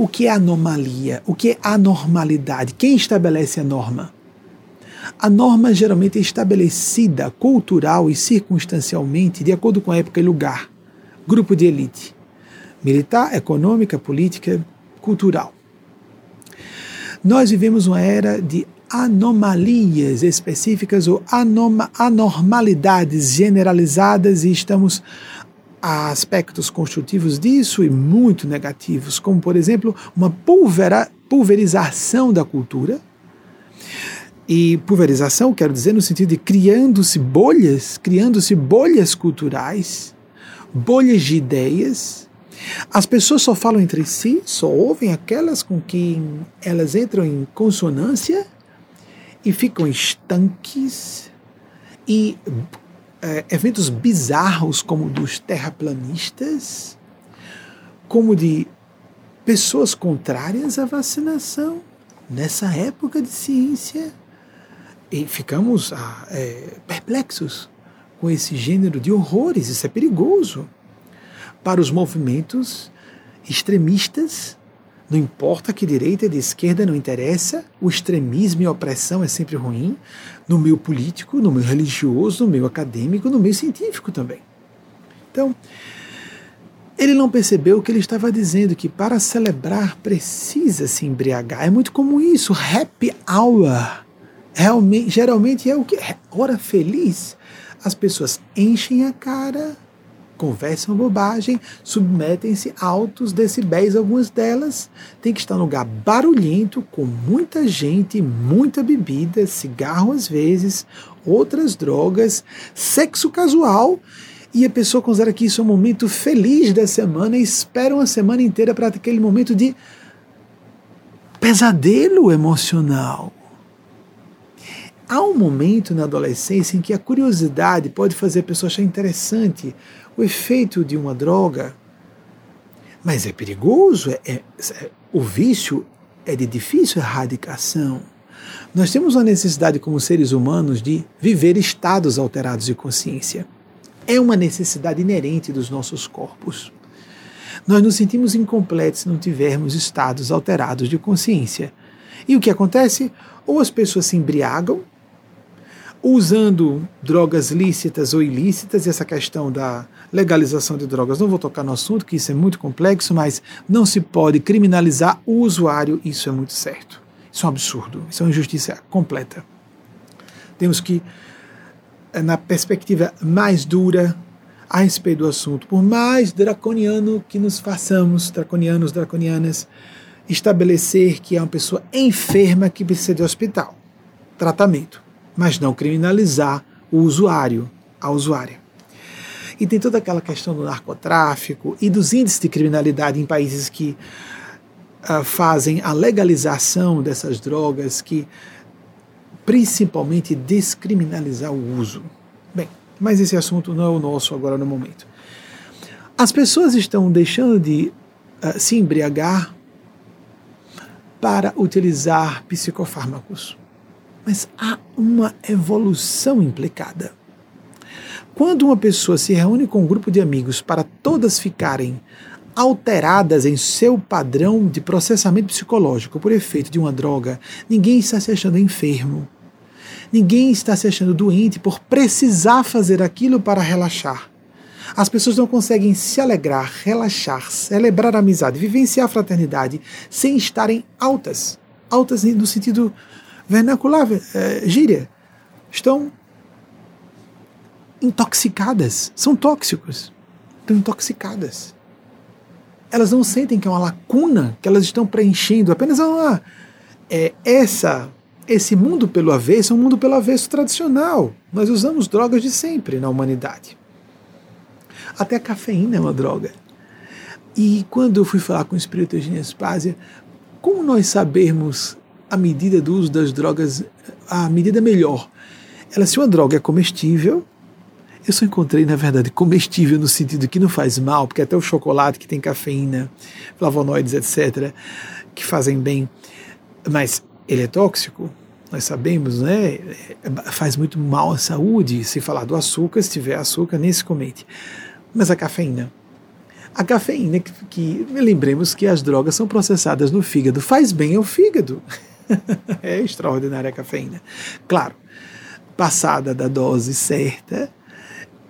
O que é anomalia? O que é anormalidade? Quem estabelece a norma? A norma geralmente é estabelecida cultural e circunstancialmente de acordo com a época e lugar. Grupo de elite. Militar, econômica, política, cultural. Nós vivemos uma era de anomalias específicas ou anormalidades generalizadas e estamos a aspectos construtivos disso e muito negativos, como por exemplo uma pulvera, pulverização da cultura. E pulverização, quero dizer, no sentido de criando-se bolhas, criando-se bolhas culturais, bolhas de ideias, as pessoas só falam entre si, só ouvem aquelas com quem elas entram em consonância e ficam estanques e é, eventos bizarros como dos terraplanistas, como de pessoas contrárias à vacinação nessa época de ciência e ficamos ah, é, perplexos com esse gênero de horrores. Isso é perigoso para os movimentos extremistas. Não importa que direita e de esquerda, não interessa. O extremismo e a opressão é sempre ruim. No meio político, no meio religioso, no meio acadêmico, no meio científico também. Então, ele não percebeu que ele estava dizendo que para celebrar precisa se embriagar. É muito comum isso. Happy hour. Realmente, geralmente é o que? Hora feliz. As pessoas enchem a cara conversam bobagem, submetem-se a altos decibéis, algumas delas têm que estar num lugar barulhento, com muita gente, muita bebida, cigarro às vezes, outras drogas, sexo casual, e a pessoa considera que isso é um momento feliz da semana e espera uma semana inteira para aquele momento de pesadelo emocional. Há um momento na adolescência em que a curiosidade pode fazer a pessoa achar interessante o efeito de uma droga, mas é perigoso, é, é, é, o vício é de difícil erradicação. Nós temos uma necessidade como seres humanos de viver estados alterados de consciência. É uma necessidade inerente dos nossos corpos. Nós nos sentimos incompletos se não tivermos estados alterados de consciência. E o que acontece? Ou as pessoas se embriagam, usando drogas lícitas ou ilícitas, e essa questão da legalização de drogas, não vou tocar no assunto, que isso é muito complexo, mas não se pode criminalizar o usuário, isso é muito certo. Isso é um absurdo, isso é uma injustiça completa. Temos que, eh, na perspectiva mais dura a respeito do assunto, por mais draconiano que nos façamos, draconianos, draconianas, estabelecer que é uma pessoa enferma que precisa de hospital, tratamento mas não criminalizar o usuário, a usuária. E tem toda aquela questão do narcotráfico e dos índices de criminalidade em países que uh, fazem a legalização dessas drogas, que principalmente descriminalizar o uso. Bem, mas esse assunto não é o nosso agora no momento. As pessoas estão deixando de uh, se embriagar para utilizar psicofármacos mas há uma evolução implicada. Quando uma pessoa se reúne com um grupo de amigos para todas ficarem alteradas em seu padrão de processamento psicológico por efeito de uma droga, ninguém está se achando enfermo. Ninguém está se achando doente por precisar fazer aquilo para relaxar. As pessoas não conseguem se alegrar, relaxar, celebrar a amizade, vivenciar a fraternidade sem estarem altas. Altas no sentido vernacular, é, gíria, estão intoxicadas, são tóxicos, estão intoxicadas. Elas não sentem que é uma lacuna que elas estão preenchendo, apenas uma, é, essa esse mundo pelo avesso é um mundo pelo avesso tradicional. Nós usamos drogas de sempre na humanidade. Até a cafeína é uma droga. E quando eu fui falar com o espírito Eugênio Spásia, como nós sabermos a medida do uso das drogas, a medida melhor. Ela, se uma droga é comestível, eu só encontrei, na verdade, comestível no sentido que não faz mal, porque até o chocolate que tem cafeína, flavonoides, etc., que fazem bem, mas ele é tóxico. nós sabemos, né, é, faz muito mal à saúde. Se falar do açúcar, se tiver açúcar, nem se comente. Mas a cafeína. A cafeína, que, que lembremos que as drogas são processadas no fígado, faz bem ao fígado. é extraordinária a cafeína. Claro, passada da dose certa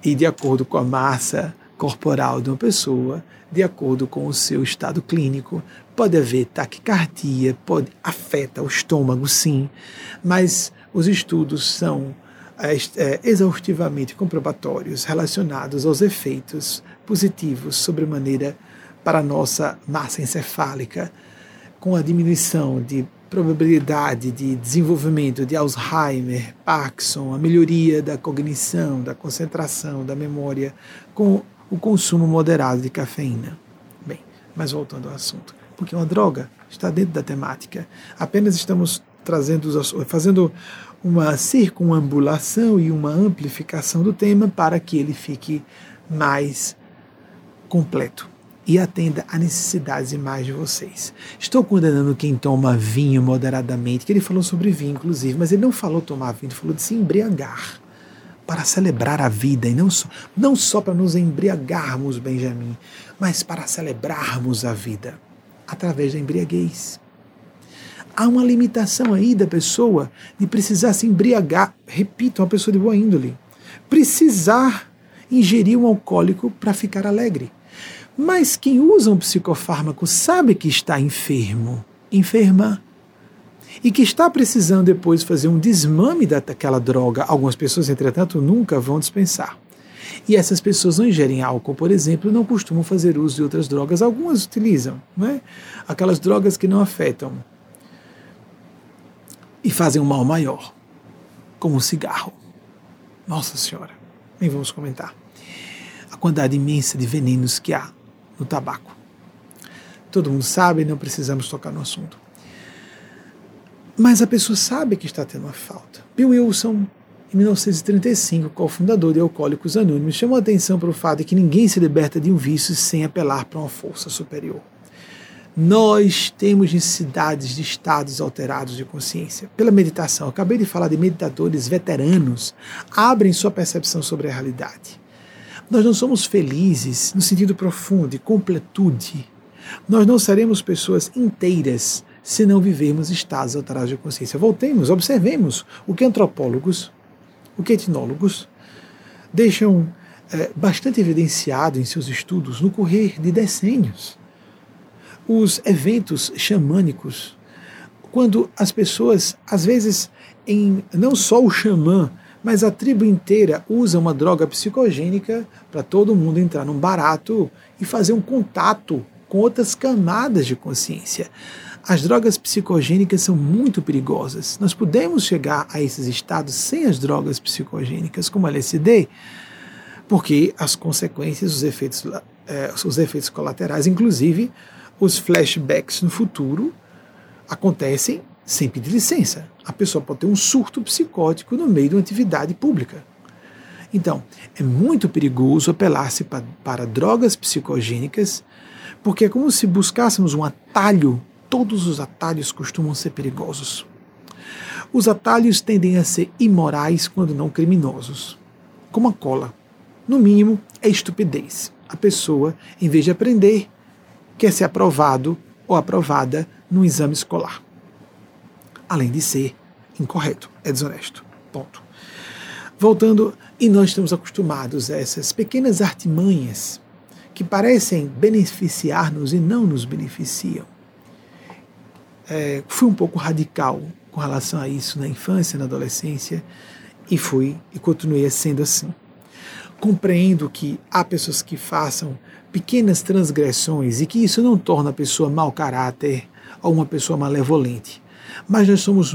e de acordo com a massa corporal de uma pessoa, de acordo com o seu estado clínico, pode haver taquicardia, pode afeta o estômago, sim, mas os estudos são é, exaustivamente comprobatórios relacionados aos efeitos positivos sobre maneira para a nossa massa encefálica, com a diminuição de probabilidade de desenvolvimento de Alzheimer, Parkinson, a melhoria da cognição, da concentração, da memória, com o consumo moderado de cafeína. Bem, mas voltando ao assunto, porque uma droga está dentro da temática. Apenas estamos trazendo, fazendo uma circunambulação e uma amplificação do tema para que ele fique mais completo e atenda a necessidades mais de vocês. Estou condenando quem toma vinho moderadamente, que ele falou sobre vinho, inclusive, mas ele não falou tomar vinho, ele falou de se embriagar para celebrar a vida e não só, não só para nos embriagarmos, Benjamin, mas para celebrarmos a vida através da embriaguez. Há uma limitação aí da pessoa de precisar se embriagar, repito, uma pessoa de boa índole, precisar ingerir um alcoólico para ficar alegre. Mas quem usa um psicofármaco sabe que está enfermo, enferma, e que está precisando depois fazer um desmame daquela droga. Algumas pessoas, entretanto, nunca vão dispensar. E essas pessoas não ingerem álcool, por exemplo, não costumam fazer uso de outras drogas. Algumas utilizam, não é? Aquelas drogas que não afetam e fazem um mal maior, como o cigarro. Nossa Senhora, nem vamos comentar a quantidade imensa de venenos que há no tabaco. Todo mundo sabe, não precisamos tocar no assunto. Mas a pessoa sabe que está tendo uma falta. Bill Wilson, em 1935, cofundador de Alcoólicos Anônimos, chamou a atenção para o fato de que ninguém se liberta de um vício sem apelar para uma força superior. Nós temos necessidades de estados alterados de consciência. Pela meditação, acabei de falar de meditadores veteranos, abrem sua percepção sobre a realidade. Nós não somos felizes no sentido profundo de completude. Nós não seremos pessoas inteiras se não vivermos estados alterados de consciência. Voltemos, observemos o que antropólogos, o que etnólogos deixam é, bastante evidenciado em seus estudos no correr de decênios. Os eventos xamânicos, quando as pessoas, às vezes, em não só o xamã, mas a tribo inteira usa uma droga psicogênica para todo mundo entrar num barato e fazer um contato com outras camadas de consciência. As drogas psicogênicas são muito perigosas. Nós podemos chegar a esses estados sem as drogas psicogênicas, como a LSD, porque as consequências, os efeitos, eh, os efeitos colaterais, inclusive os flashbacks no futuro, acontecem sem pedir licença. A pessoa pode ter um surto psicótico no meio de uma atividade pública. Então, é muito perigoso apelar-se para, para drogas psicogênicas, porque é como se buscássemos um atalho. Todos os atalhos costumam ser perigosos. Os atalhos tendem a ser imorais quando não criminosos, como a cola. No mínimo, é estupidez. A pessoa, em vez de aprender, quer ser aprovado ou aprovada no exame escolar além de ser incorreto, é desonesto. Ponto. Voltando, e nós estamos acostumados a essas pequenas artimanhas que parecem beneficiar-nos e não nos beneficiam. É, fui um pouco radical com relação a isso na infância, na adolescência, e fui e continuei sendo assim. Compreendo que há pessoas que façam pequenas transgressões e que isso não torna a pessoa mau caráter ou uma pessoa malevolente mas nós somos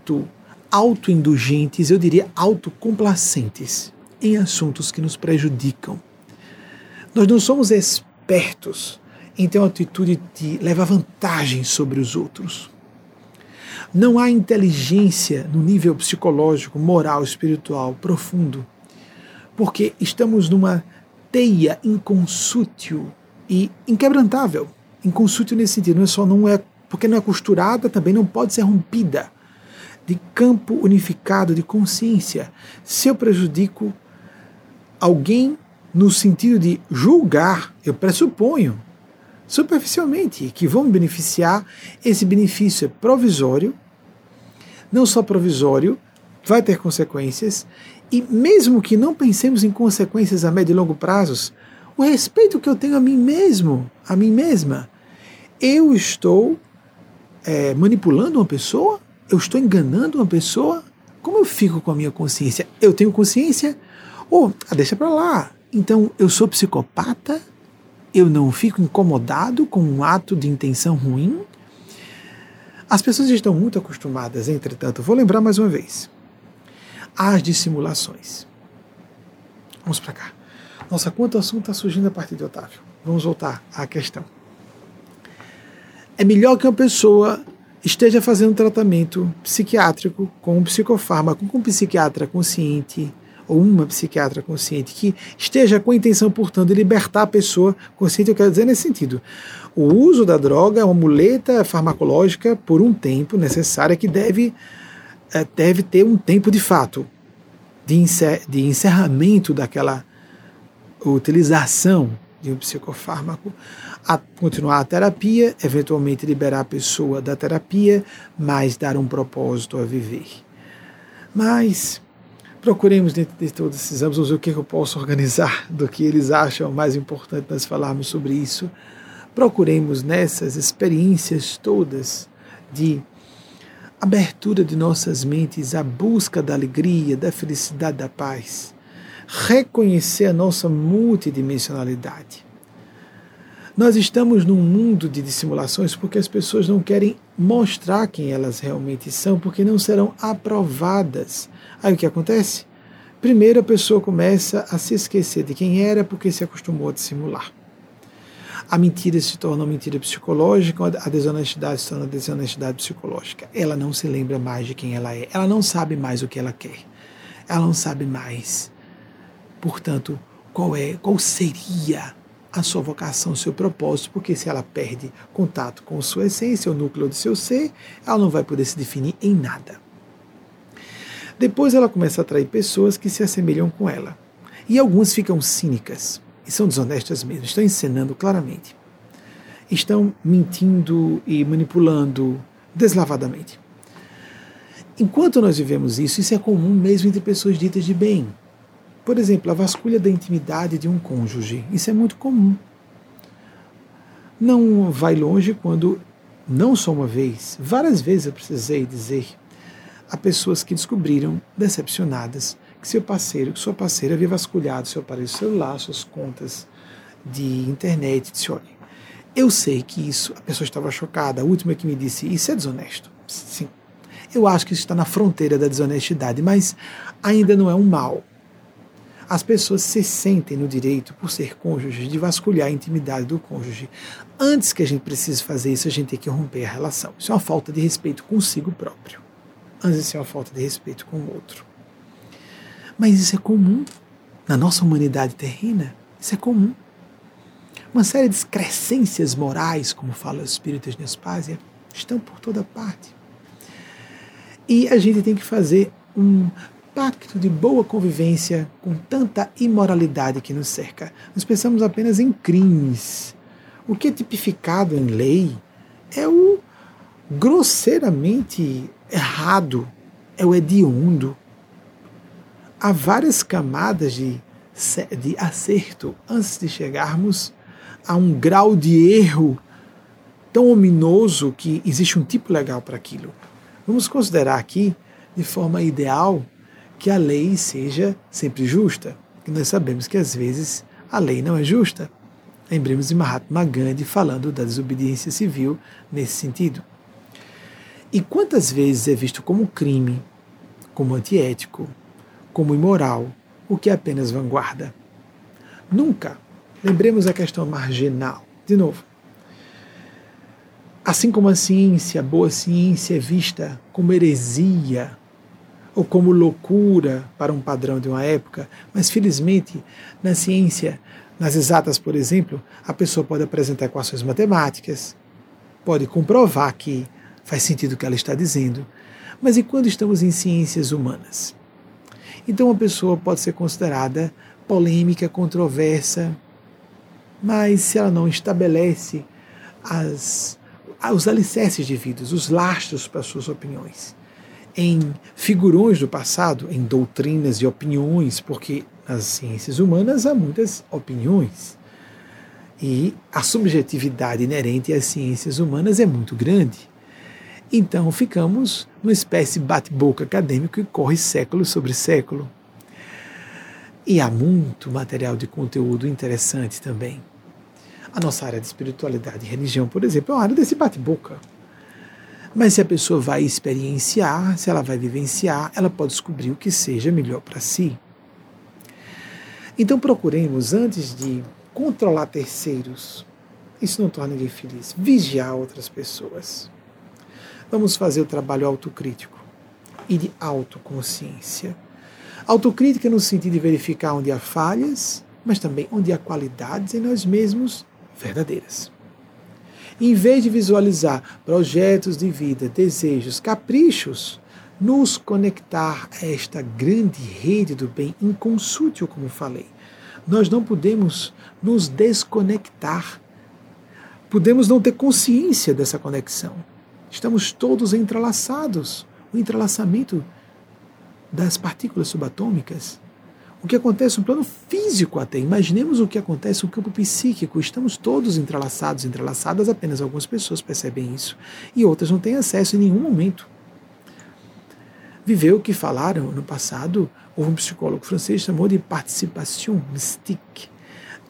muito autoindulgentes, eu diria autocomplacentes em assuntos que nos prejudicam. Nós não somos expertos em ter uma atitude de levar vantagem sobre os outros. Não há inteligência no nível psicológico, moral, espiritual profundo, porque estamos numa teia inconsútil e inquebrantável. Inconsútil nesse sentido, não é só não é porque não é costurada, também não pode ser rompida. De campo unificado de consciência. Se eu prejudico alguém no sentido de julgar, eu pressuponho superficialmente que vão beneficiar, esse benefício é provisório, não só provisório, vai ter consequências, e mesmo que não pensemos em consequências a médio e longo prazos, o respeito que eu tenho a mim mesmo, a mim mesma, eu estou é, manipulando uma pessoa? Eu estou enganando uma pessoa? Como eu fico com a minha consciência? Eu tenho consciência? Ou, oh, deixa para lá. Então, eu sou psicopata? Eu não fico incomodado com um ato de intenção ruim? As pessoas estão muito acostumadas, entretanto, vou lembrar mais uma vez, às dissimulações. Vamos para cá. Nossa, quanto assunto está surgindo a partir de Otávio. Vamos voltar à questão. É melhor que uma pessoa esteja fazendo tratamento psiquiátrico com um psicofármaco, com um psiquiatra consciente, ou uma psiquiatra consciente que esteja com a intenção, portanto, de libertar a pessoa consciente, eu quero dizer nesse sentido. O uso da droga é uma muleta farmacológica por um tempo necessária que deve, eh, deve ter um tempo de fato de, encer de encerramento daquela utilização de um psicofármaco, a continuar a terapia, eventualmente liberar a pessoa da terapia, mas dar um propósito a viver. Mas procuremos dentro de todos esses âmbitos o que eu posso organizar do que eles acham mais importante nós falarmos sobre isso. Procuremos nessas experiências todas de abertura de nossas mentes à busca da alegria, da felicidade, da paz. Reconhecer a nossa multidimensionalidade. Nós estamos num mundo de dissimulações porque as pessoas não querem mostrar quem elas realmente são, porque não serão aprovadas Aí o que acontece? Primeiro a pessoa começa a se esquecer de quem era porque se acostumou a dissimular. A mentira se torna uma mentira psicológica, a desonestidade se torna uma desonestidade psicológica. Ela não se lembra mais de quem ela é, ela não sabe mais o que ela quer. Ela não sabe mais, portanto, qual é, qual seria a sua vocação, o seu propósito, porque se ela perde contato com sua essência, o núcleo do seu ser, ela não vai poder se definir em nada. Depois ela começa a atrair pessoas que se assemelham com ela. E algumas ficam cínicas e são desonestas mesmo, estão encenando claramente. Estão mentindo e manipulando deslavadamente. Enquanto nós vivemos isso, isso é comum mesmo entre pessoas ditas de bem. Por exemplo, a vasculha da intimidade de um cônjuge. Isso é muito comum. Não vai longe quando, não só uma vez, várias vezes eu precisei dizer Há pessoas que descobriram, decepcionadas, que seu parceiro, que sua parceira havia vasculhado seu aparelho celular, suas contas de internet, disse, olha, eu sei que isso, a pessoa estava chocada, a última que me disse, isso é desonesto. Sim, eu acho que isso está na fronteira da desonestidade, mas ainda não é um mal. As pessoas se sentem no direito, por ser cônjuge, de vasculhar a intimidade do cônjuge. Antes que a gente precise fazer isso, a gente tem que romper a relação. Isso é uma falta de respeito consigo próprio antes de ser uma falta de respeito com o outro. Mas isso é comum na nossa humanidade terrena. Isso é comum. Uma série de excrescências morais, como fala o Espírito de Nespásia, estão por toda parte. E a gente tem que fazer um pacto de boa convivência com tanta imoralidade que nos cerca. Nós pensamos apenas em crimes. O que é tipificado em lei é o grosseiramente errado, é o hediondo. Há várias camadas de, de acerto antes de chegarmos a um grau de erro tão ominoso que existe um tipo legal para aquilo. Vamos considerar aqui, de forma ideal, que a lei seja sempre justa, que nós sabemos que às vezes a lei não é justa. Lembremos de Mahatma Gandhi falando da desobediência civil nesse sentido. E quantas vezes é visto como crime, como antiético, como imoral, o que é apenas vanguarda? Nunca. Lembremos a questão marginal. De novo. Assim como a ciência, a boa ciência, é vista como heresia ou como loucura para um padrão de uma época, mas felizmente na ciência, nas exatas, por exemplo, a pessoa pode apresentar equações matemáticas, pode comprovar que faz sentido o que ela está dizendo. Mas e quando estamos em ciências humanas? Então uma pessoa pode ser considerada polêmica, controversa, mas se ela não estabelece as, os alicerces de vida, os lastros para suas opiniões, em figurões do passado, em doutrinas e opiniões, porque nas ciências humanas há muitas opiniões. E a subjetividade inerente às ciências humanas é muito grande. Então ficamos numa espécie bate-boca acadêmico que corre século sobre século. E há muito material de conteúdo interessante também. A nossa área de espiritualidade e religião, por exemplo, é uma área desse bate-boca. Mas se a pessoa vai experienciar, se ela vai vivenciar, ela pode descobrir o que seja melhor para si. Então procuremos, antes de controlar terceiros, isso não torna ninguém feliz, vigiar outras pessoas. Vamos fazer o trabalho autocrítico e de autoconsciência. Autocrítica no sentido de verificar onde há falhas, mas também onde há qualidades em nós mesmos verdadeiras. Em vez de visualizar projetos de vida, desejos, caprichos, nos conectar a esta grande rede do bem inconsútil, como falei. Nós não podemos nos desconectar. Podemos não ter consciência dessa conexão. Estamos todos entrelaçados. O entrelaçamento das partículas subatômicas o que acontece no plano físico até. Imaginemos o que acontece no campo psíquico. Estamos todos entrelaçados, entrelaçadas, apenas algumas pessoas percebem isso. E outras não têm acesso em nenhum momento. Viveu o que falaram no passado, houve um psicólogo francês chamou de participation mystique,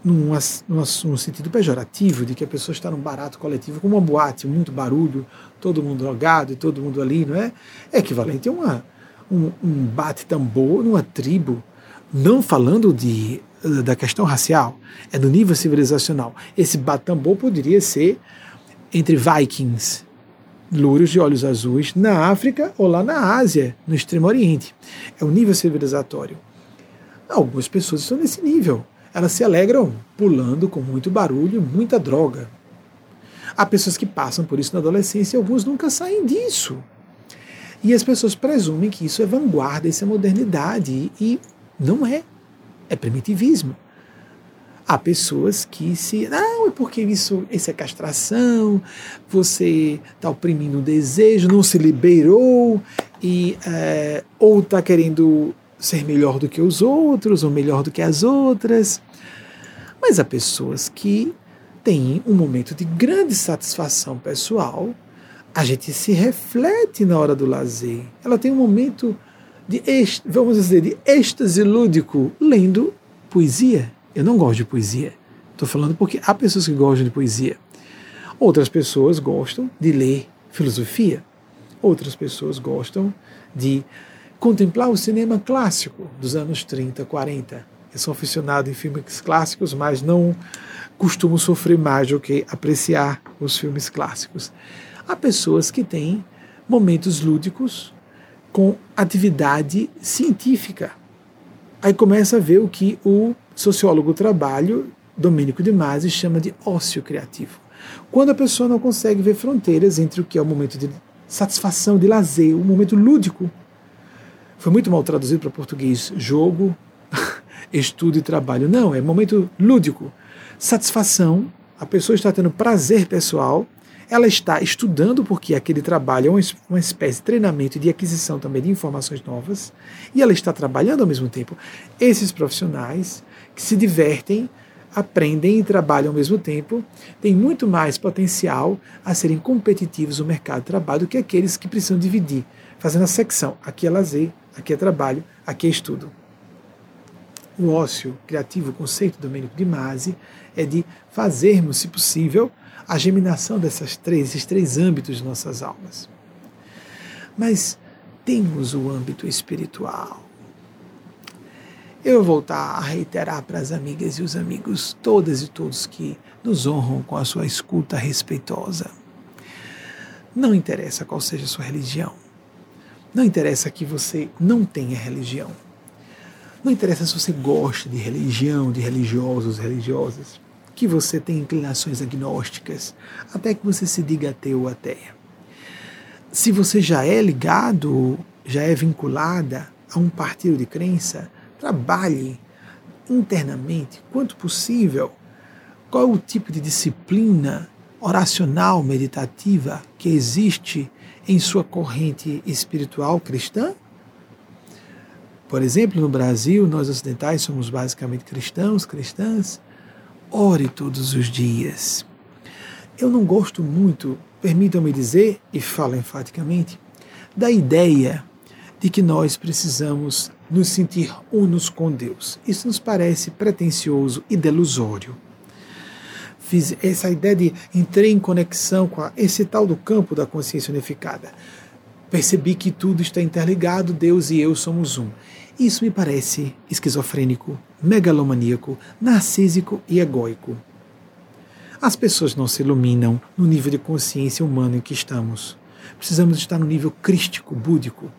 num, num, num sentido pejorativo, de que a pessoa está num barato coletivo, como uma boate, muito barulho, todo mundo drogado e todo mundo ali, não é? É equivalente a uma, um, um bate-tambor numa tribo não falando de, da questão racial, é do nível civilizacional. Esse batambô poderia ser entre vikings, louros de olhos azuis, na África ou lá na Ásia, no Extremo Oriente. É o nível civilizatório. Algumas pessoas estão nesse nível. Elas se alegram pulando com muito barulho, muita droga. Há pessoas que passam por isso na adolescência e alguns nunca saem disso. E as pessoas presumem que isso é vanguarda, isso é modernidade. E não é. É primitivismo. Há pessoas que se. Não, é porque isso, isso é castração, você está oprimindo o desejo, não se liberou, e, é, ou está querendo ser melhor do que os outros, ou melhor do que as outras. Mas há pessoas que têm um momento de grande satisfação pessoal, a gente se reflete na hora do lazer. Ela tem um momento de, vamos dizer, de êxtase lúdico lendo poesia. Eu não gosto de poesia. Estou falando porque há pessoas que gostam de poesia. Outras pessoas gostam de ler filosofia. Outras pessoas gostam de contemplar o cinema clássico dos anos 30, 40. Eu sou aficionado em filmes clássicos, mas não costumo sofrer mais do que apreciar os filmes clássicos. Há pessoas que têm momentos lúdicos com atividade científica. Aí começa a ver o que o sociólogo trabalho, Domênico de Masi, chama de ócio criativo. Quando a pessoa não consegue ver fronteiras entre o que é o momento de satisfação, de lazer, o momento lúdico. Foi muito mal traduzido para português jogo, estudo e trabalho. Não, é momento lúdico. Satisfação, a pessoa está tendo prazer pessoal ela está estudando, porque aquele trabalho é uma espécie de treinamento e de aquisição também de informações novas, e ela está trabalhando ao mesmo tempo. Esses profissionais que se divertem, aprendem e trabalham ao mesmo tempo, têm muito mais potencial a serem competitivos no mercado de trabalho do que aqueles que precisam dividir, fazendo a secção. Aqui é lazer, aqui é trabalho, aqui é estudo. O ócio criativo, o conceito do Domênico de Masi, é de fazermos, se possível, a geminação dessas três, três âmbitos de nossas almas. Mas temos o âmbito espiritual. Eu vou voltar a reiterar para as amigas e os amigos, todas e todos que nos honram com a sua escuta respeitosa. Não interessa qual seja a sua religião. Não interessa que você não tenha religião. Não interessa se você gosta de religião, de religiosos, religiosas que você tem inclinações agnósticas, até que você se diga ateu ou ateia. se você já é ligado, já é vinculada a um partido de crença, trabalhe internamente, quanto possível, qual é o tipo de disciplina oracional, meditativa que existe em sua corrente espiritual cristã? Por exemplo, no Brasil, nós ocidentais somos basicamente cristãos, cristãs. Ore todos os dias. Eu não gosto muito, permitam-me dizer, e falo enfaticamente, da ideia de que nós precisamos nos sentir unos com Deus. Isso nos parece pretensioso e delusório. Fiz essa ideia de entrei em conexão com a, esse tal do campo da consciência unificada. Percebi que tudo está interligado, Deus e eu somos um. Isso me parece esquizofrênico, megalomaníaco, narcísico e egóico. As pessoas não se iluminam no nível de consciência humana em que estamos. Precisamos estar no nível crístico, búdico.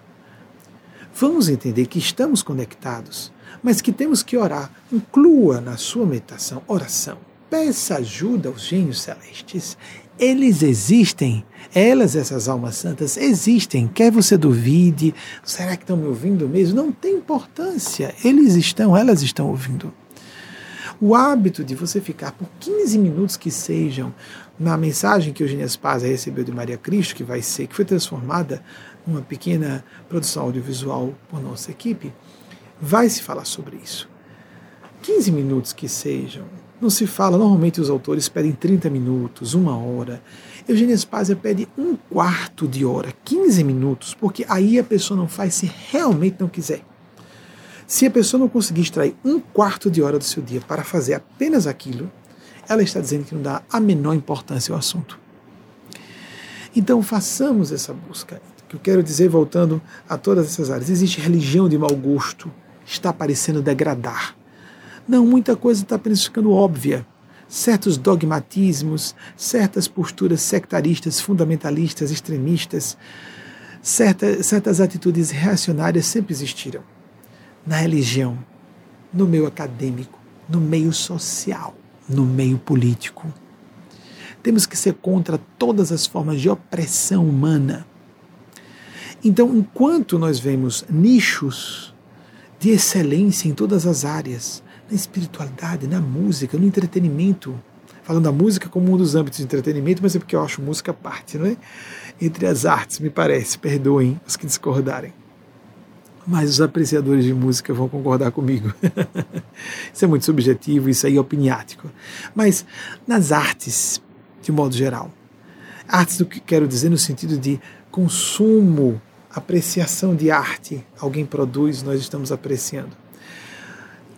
Vamos entender que estamos conectados, mas que temos que orar. Inclua na sua meditação oração. Peça ajuda aos gênios celestes. Eles existem elas, essas almas santas, existem, quer você duvide, será que estão me ouvindo mesmo? Não tem importância, eles estão, elas estão ouvindo. O hábito de você ficar por 15 minutos que sejam na mensagem que Eugênia Spaz recebeu de Maria Cristo, que vai ser, que foi transformada numa pequena produção audiovisual por nossa equipe, vai se falar sobre isso. 15 minutos que sejam. Não se fala, normalmente os autores pedem 30 minutos, uma hora. Eugênia Spazia pede um quarto de hora, 15 minutos, porque aí a pessoa não faz se realmente não quiser. Se a pessoa não conseguir extrair um quarto de hora do seu dia para fazer apenas aquilo, ela está dizendo que não dá a menor importância ao assunto. Então façamos essa busca. O que eu quero dizer, voltando a todas essas áreas, existe religião de mau gosto, está parecendo degradar. Não, muita coisa está apenas ficando óbvia certos dogmatismos, certas posturas sectaristas, fundamentalistas, extremistas, certa, certas atitudes reacionárias sempre existiram. Na religião, no meio acadêmico, no meio social, no meio político. Temos que ser contra todas as formas de opressão humana. Então, enquanto nós vemos nichos de excelência em todas as áreas, na espiritualidade, na música, no entretenimento. Falando da música como um dos âmbitos de entretenimento, mas é porque eu acho música parte, não é? Entre as artes, me parece, perdoem os que discordarem. Mas os apreciadores de música vão concordar comigo. isso é muito subjetivo, isso aí é opiniático. Mas nas artes, de modo geral, artes do que quero dizer no sentido de consumo, apreciação de arte, alguém produz, nós estamos apreciando.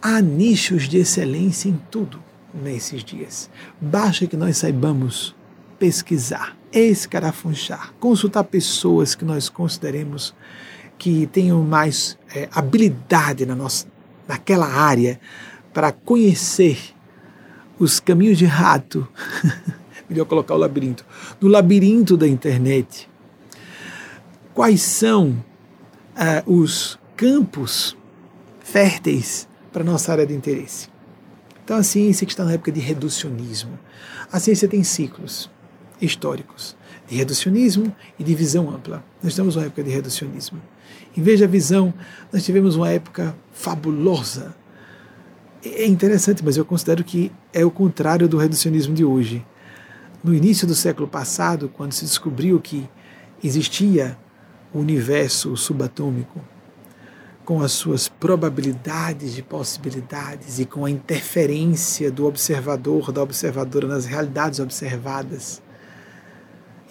Há nichos de excelência em tudo nesses dias. Basta que nós saibamos pesquisar, escarafunchar, consultar pessoas que nós consideremos que tenham mais é, habilidade na nossa, naquela área para conhecer os caminhos de rato. Melhor colocar o labirinto. No labirinto da internet. Quais são uh, os campos férteis para nossa área de interesse. Então, a ciência que está na época de reducionismo. A ciência tem ciclos históricos de reducionismo e de visão ampla. Nós estamos numa época de reducionismo. Em vez da visão, nós tivemos uma época fabulosa. É interessante, mas eu considero que é o contrário do reducionismo de hoje. No início do século passado, quando se descobriu que existia o universo subatômico, com as suas probabilidades de possibilidades e com a interferência do observador, da observadora nas realidades observadas.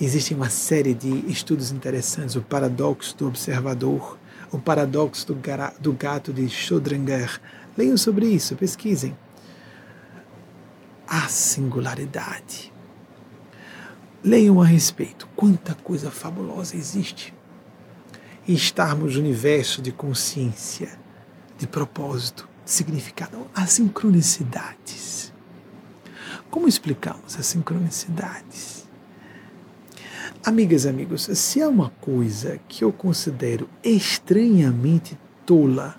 Existe uma série de estudos interessantes, o paradoxo do observador, o paradoxo do, do gato de Schrödinger. Leiam sobre isso, pesquisem. A singularidade. Leiam a respeito. Quanta coisa fabulosa existe e estarmos no universo de consciência, de propósito, de significado, as sincronicidades. Como explicamos as sincronicidades? Amigas e amigos, se há uma coisa que eu considero estranhamente tola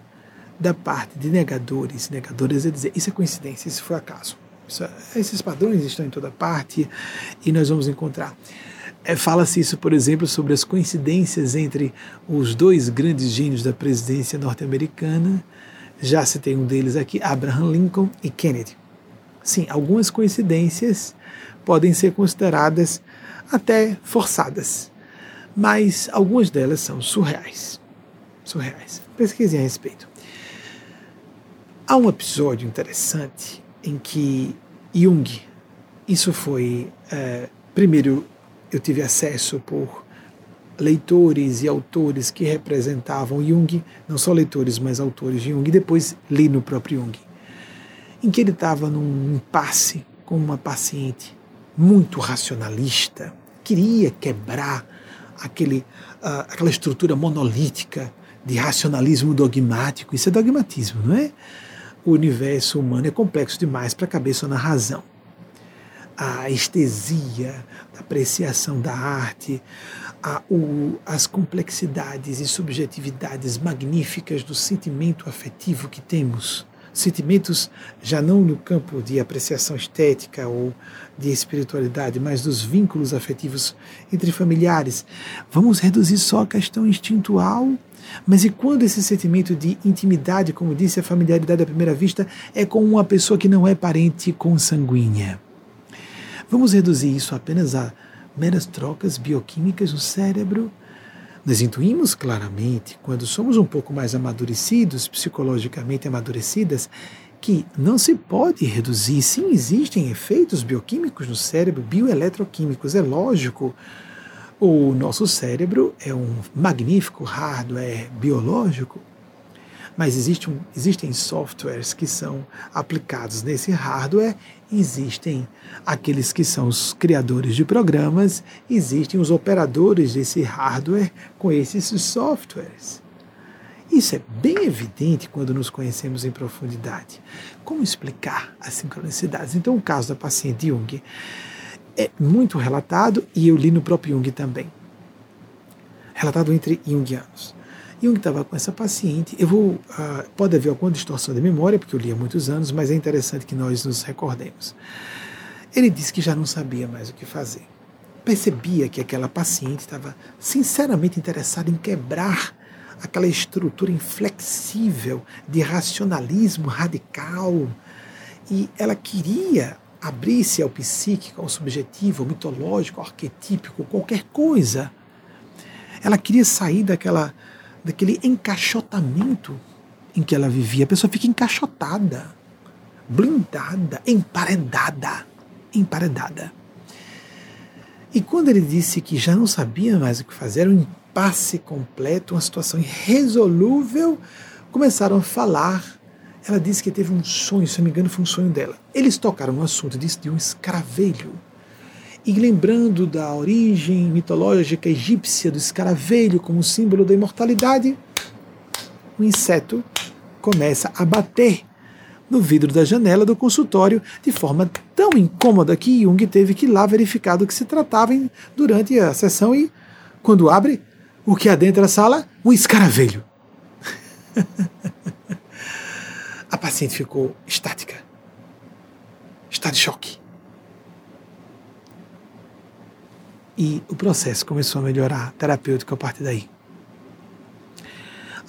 da parte de negadores, negadores é dizer, isso é coincidência, isso foi acaso. Isso, esses padrões estão em toda parte e nós vamos encontrar. É, Fala-se isso, por exemplo, sobre as coincidências entre os dois grandes gênios da presidência norte-americana. Já citei um deles aqui, Abraham Lincoln e Kennedy. Sim, algumas coincidências podem ser consideradas até forçadas, mas algumas delas são surreais. Surreais. Pesquisem a respeito. Há um episódio interessante em que Jung, isso foi, é, primeiro, eu tive acesso por leitores e autores que representavam Jung, não só leitores, mas autores de Jung, e depois li no próprio Jung, em que ele estava num impasse com uma paciente muito racionalista, queria quebrar aquele, uh, aquela estrutura monolítica de racionalismo dogmático. Isso é dogmatismo, não é? O universo humano é complexo demais para caber só na razão a estesia, a apreciação da arte, a, o, as complexidades e subjetividades magníficas do sentimento afetivo que temos. Sentimentos já não no campo de apreciação estética ou de espiritualidade, mas dos vínculos afetivos entre familiares. Vamos reduzir só a questão instintual mas e quando esse sentimento de intimidade, como disse, a familiaridade à primeira vista, é com uma pessoa que não é parente consanguínea? Vamos reduzir isso apenas a meras trocas bioquímicas no cérebro? Nós intuímos claramente, quando somos um pouco mais amadurecidos, psicologicamente amadurecidas, que não se pode reduzir. Sim, existem efeitos bioquímicos no cérebro, bioeletroquímicos, é lógico. O nosso cérebro é um magnífico hardware biológico, mas existe um, existem softwares que são aplicados nesse hardware, existem aqueles que são os criadores de programas, existem os operadores desse hardware com esses softwares. Isso é bem evidente quando nos conhecemos em profundidade. Como explicar as sincronicidades? Então, o caso da paciente Jung é muito relatado e eu li no próprio Jung também. Relatado entre Jungianos. Jung estava com essa paciente. Eu vou, uh, pode haver alguma distorção de memória, porque eu li há muitos anos, mas é interessante que nós nos recordemos. Ele disse que já não sabia mais o que fazer. Percebia que aquela paciente estava sinceramente interessada em quebrar aquela estrutura inflexível de racionalismo radical. E ela queria abrir-se ao psíquico, ao subjetivo, ao mitológico, ao arquetípico, qualquer coisa. Ela queria sair daquela, daquele encaixotamento em que ela vivia. A pessoa fica encaixotada, blindada, emparedada, emparedada. E quando ele disse que já não sabia mais o que fazer, era um impasse completo, uma situação irresolúvel, começaram a falar ela disse que teve um sonho, se não me engano, foi um sonho dela. Eles tocaram no assunto de um escaravelho. E lembrando da origem mitológica egípcia do escaravelho como símbolo da imortalidade, o inseto começa a bater no vidro da janela do consultório de forma tão incômoda que Jung teve que ir lá verificar do que se tratava durante a sessão e, quando abre, o que adentra a sala? Um escaravelho. A paciente ficou estática. Está de choque. E o processo começou a melhorar terapêutico a partir daí.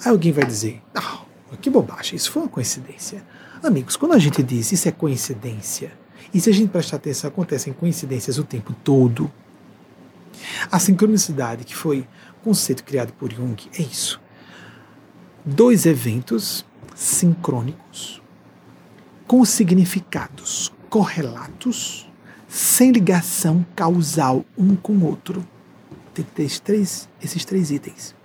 Aí alguém vai dizer: Não, que bobagem, isso foi uma coincidência. Amigos, quando a gente diz isso é coincidência, e se a gente prestar atenção, acontecem coincidências o tempo todo. A sincronicidade, que foi conceito criado por Jung, é isso. Dois eventos sincrônicos, com significados correlatos, sem ligação causal um com o outro. Tem que ter esses três, esses três itens.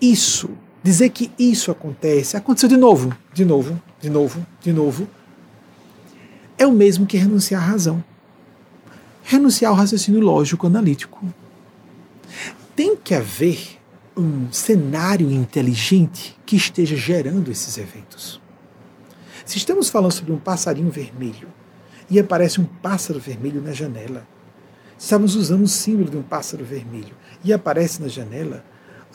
Isso, dizer que isso acontece, aconteceu de novo, de novo, de novo, de novo, é o mesmo que renunciar à razão. Renunciar ao raciocínio lógico analítico. Tem que haver um cenário inteligente que esteja gerando esses eventos. Se estamos falando sobre um passarinho vermelho e aparece um pássaro vermelho na janela, estamos usando o símbolo de um pássaro vermelho e aparece na janela,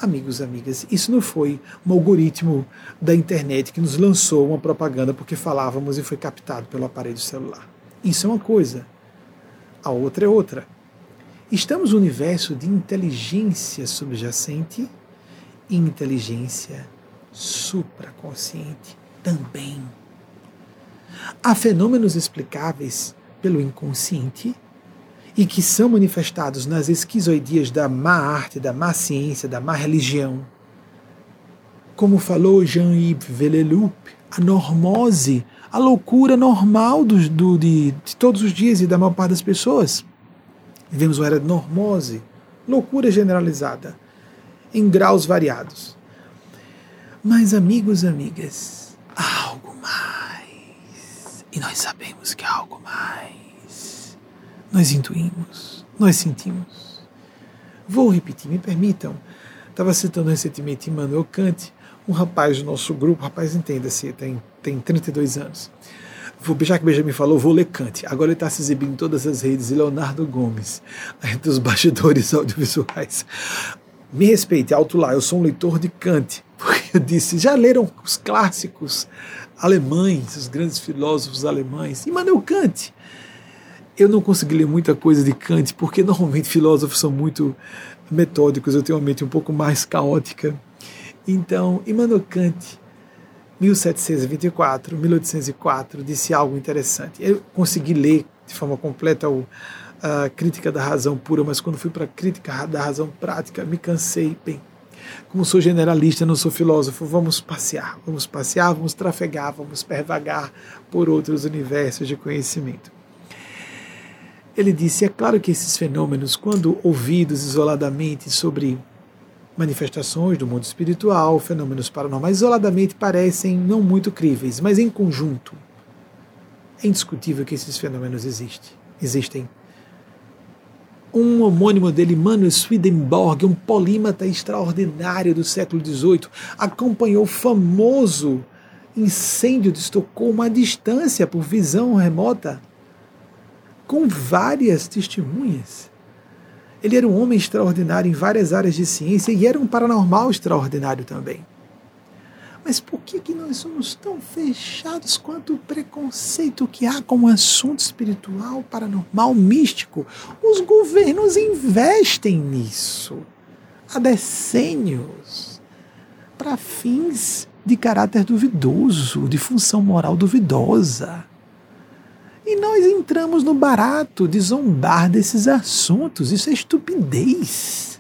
amigos, amigas, isso não foi um algoritmo da internet que nos lançou uma propaganda porque falávamos e foi captado pelo aparelho celular. Isso é uma coisa. A outra é outra. estamos no universo de inteligência subjacente e inteligência supraconsciente também. Há fenômenos explicáveis pelo inconsciente e que são manifestados nas esquizoidias da má arte, da má ciência, da má religião. Como falou Jean-Yves Veleloup, a normose, a loucura normal do, do, de, de todos os dias e da maior parte das pessoas. Vivemos uma era de normose, loucura generalizada, em graus variados. Mas, amigos e amigas, há algo mais. E nós sabemos que há algo mais. Nós intuímos, nós sentimos. Vou repetir, me permitam. Estava citando recentemente Immanuel Kant, um rapaz do nosso grupo, rapaz, entenda-se, tem, tem 32 anos. Vou, já que Benjamin falou, vou ler Kant. Agora ele está se exibindo em todas as redes. Leonardo Gomes, entre os bastidores audiovisuais. Me respeite, alto lá, eu sou um leitor de Kant. Porque eu disse, já leram os clássicos alemães, os grandes filósofos alemães? Immanuel Kant. Eu não consegui ler muita coisa de Kant, porque normalmente filósofos são muito metódicos, eu tenho uma mente um pouco mais caótica. Então, Immanuel Kant 1724, 1804, disse algo interessante. Eu consegui ler de forma completa o, a Crítica da Razão Pura, mas quando fui para a Crítica da Razão Prática, me cansei. Bem, como sou generalista, não sou filósofo, vamos passear, vamos passear, vamos trafegar, vamos pervagar por outros universos de conhecimento. Ele disse: é claro que esses fenômenos, quando ouvidos isoladamente sobre manifestações do mundo espiritual, fenômenos paranormais, isoladamente parecem não muito críveis, mas em conjunto é indiscutível que esses fenômenos existem. existem. Um homônimo dele, Manuel Swedenborg, um polímata extraordinário do século XVIII, acompanhou o famoso incêndio de Estocolmo à distância, por visão remota, com várias testemunhas. Ele era um homem extraordinário em várias áreas de ciência e era um paranormal extraordinário também. Mas por que, que nós somos tão fechados quanto o preconceito que há com o assunto espiritual, paranormal, místico? Os governos investem nisso há decênios para fins de caráter duvidoso, de função moral duvidosa. E nós entramos no barato de zombar desses assuntos. Isso é estupidez.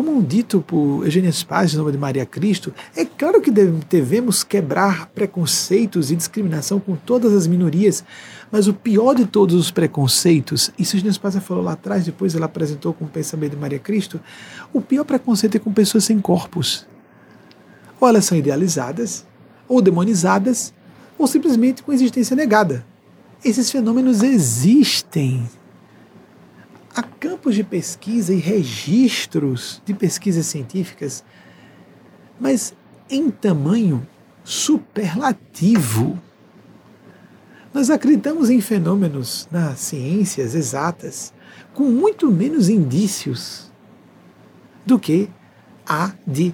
Como dito por Eugênia Spaz, em nome de Maria Cristo, é claro que devemos quebrar preconceitos e discriminação com todas as minorias, mas o pior de todos os preconceitos, isso Eugênia Spaz falou lá atrás, depois ela apresentou com o pensamento de Maria Cristo, o pior preconceito é com pessoas sem corpos. Ou elas são idealizadas, ou demonizadas, ou simplesmente com existência negada. Esses fenômenos existem. Há campos de pesquisa e registros de pesquisas científicas, mas em tamanho superlativo. Nós acreditamos em fenômenos nas ciências exatas com muito menos indícios do que há de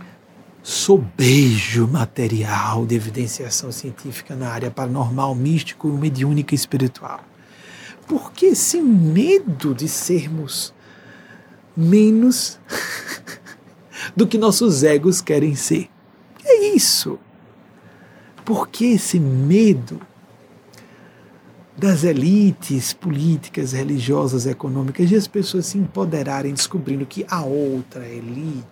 sobejo material de evidenciação científica na área paranormal, místico e mediúnica espiritual. Por que esse medo de sermos menos do que nossos egos querem ser? É isso. Por que esse medo das elites políticas, religiosas, econômicas, de as pessoas se empoderarem descobrindo que a outra elite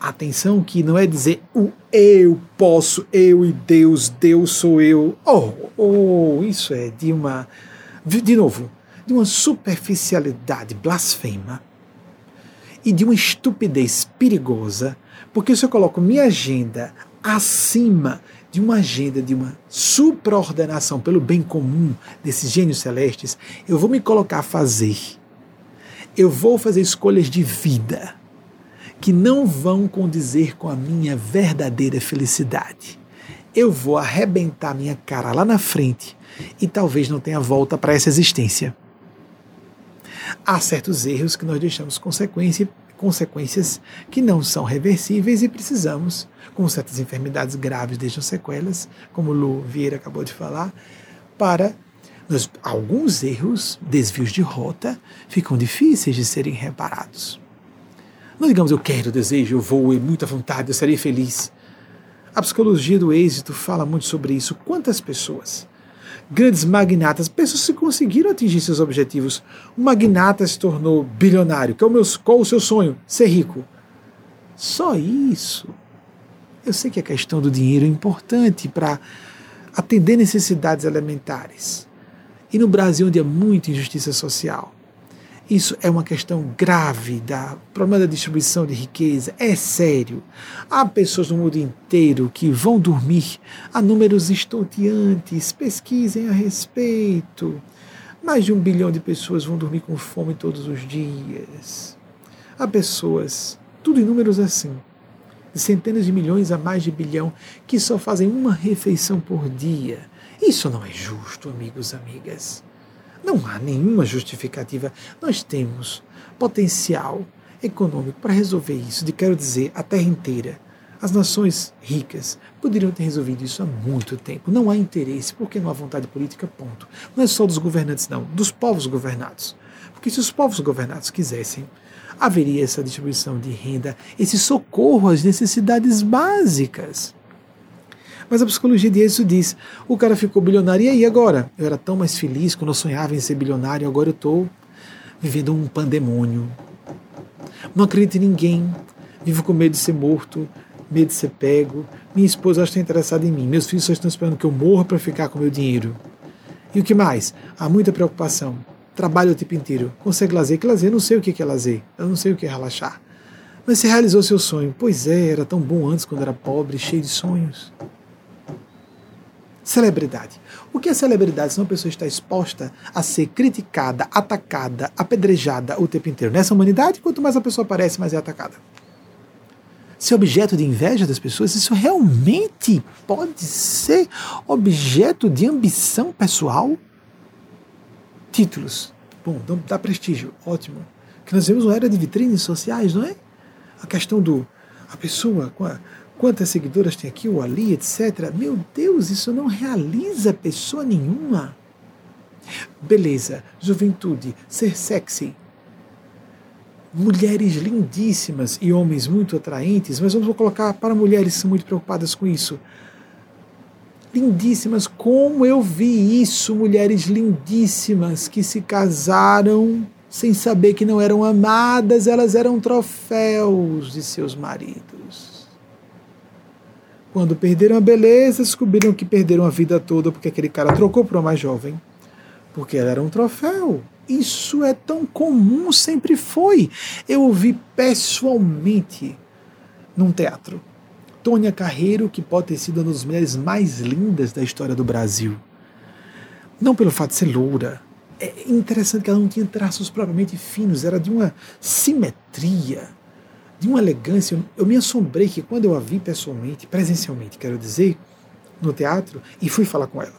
Atenção que não é dizer o eu posso, eu e Deus, Deus sou eu. Oh, oh, isso é de uma, de novo, de uma superficialidade blasfema e de uma estupidez perigosa, porque se eu coloco minha agenda acima de uma agenda de uma supraordenação pelo bem comum desses gênios celestes, eu vou me colocar a fazer. Eu vou fazer escolhas de vida que não vão condizer com a minha verdadeira felicidade. Eu vou arrebentar minha cara lá na frente e talvez não tenha volta para essa existência. Há certos erros que nós deixamos consequência, consequências que não são reversíveis e precisamos, como certas enfermidades graves deixam sequelas, como o Lu Vieira acabou de falar, para Nós, alguns erros, desvios de rota, ficam difíceis de serem reparados. Não digamos eu quero, desejo, eu vou, e muita vontade, eu serei feliz. A psicologia do êxito fala muito sobre isso. Quantas pessoas, grandes magnatas, pessoas que conseguiram atingir seus objetivos. Um magnata se tornou bilionário. Que é o meu, qual o seu sonho? Ser rico. Só isso. Eu sei que a questão do dinheiro é importante para atender necessidades elementares. E no Brasil, onde há muita injustiça social, isso é uma questão grave da problema da distribuição de riqueza, é sério. Há pessoas no mundo inteiro que vão dormir a números estonteantes, pesquisem a respeito. Mais de um bilhão de pessoas vão dormir com fome todos os dias. Há pessoas, tudo em números assim, de centenas de milhões a mais de bilhão, que só fazem uma refeição por dia. Isso não é justo, amigos, amigas. Não há nenhuma justificativa. Nós temos potencial econômico para resolver isso, de quero dizer, a terra inteira. As nações ricas poderiam ter resolvido isso há muito tempo. Não há interesse, porque não há vontade política, ponto. Não é só dos governantes, não, dos povos governados. Porque se os povos governados quisessem, haveria essa distribuição de renda, esse socorro às necessidades básicas. Mas a psicologia de diz: o cara ficou bilionário, e aí agora? Eu era tão mais feliz quando eu sonhava em ser bilionário, agora eu estou vivendo um pandemônio. Não acredito em ninguém, vivo com medo de ser morto, medo de ser pego. Minha esposa está interessada em mim, meus filhos só estão esperando que eu morra para ficar com meu dinheiro. E o que mais? Há muita preocupação. Trabalho o tempo inteiro. Consegue lazer? Que lazer? Eu não sei o que é lazer. Eu não sei o que é relaxar. Mas você realizou seu sonho. Pois é, era tão bom antes quando era pobre, cheio de sonhos. Celebridade. O que é celebridade se uma pessoa está exposta a ser criticada, atacada, apedrejada o tempo inteiro? Nessa humanidade, quanto mais a pessoa aparece, mais é atacada. Ser objeto de inveja das pessoas, isso realmente pode ser objeto de ambição pessoal? Títulos. Bom, dá prestígio, ótimo. Que nós vemos uma era de vitrines sociais, não é? A questão do. A pessoa com a quantas seguidoras tem aqui ou ali, etc. Meu Deus, isso não realiza pessoa nenhuma. Beleza, juventude, ser sexy. Mulheres lindíssimas e homens muito atraentes, mas vamos colocar para mulheres que são muito preocupadas com isso. Lindíssimas, como eu vi isso, mulheres lindíssimas que se casaram sem saber que não eram amadas, elas eram troféus de seus maridos. Quando perderam a beleza, descobriram que perderam a vida toda porque aquele cara trocou para uma mais jovem. Porque ela era um troféu. Isso é tão comum, sempre foi. Eu ouvi pessoalmente num teatro. Tônia Carreiro, que pode ter sido uma das mulheres mais lindas da história do Brasil. Não pelo fato de ser loura. É interessante que ela não tinha traços propriamente finos, era de uma simetria de uma elegância. Eu me assombrei que quando eu a vi pessoalmente, presencialmente, quero dizer, no teatro, e fui falar com ela.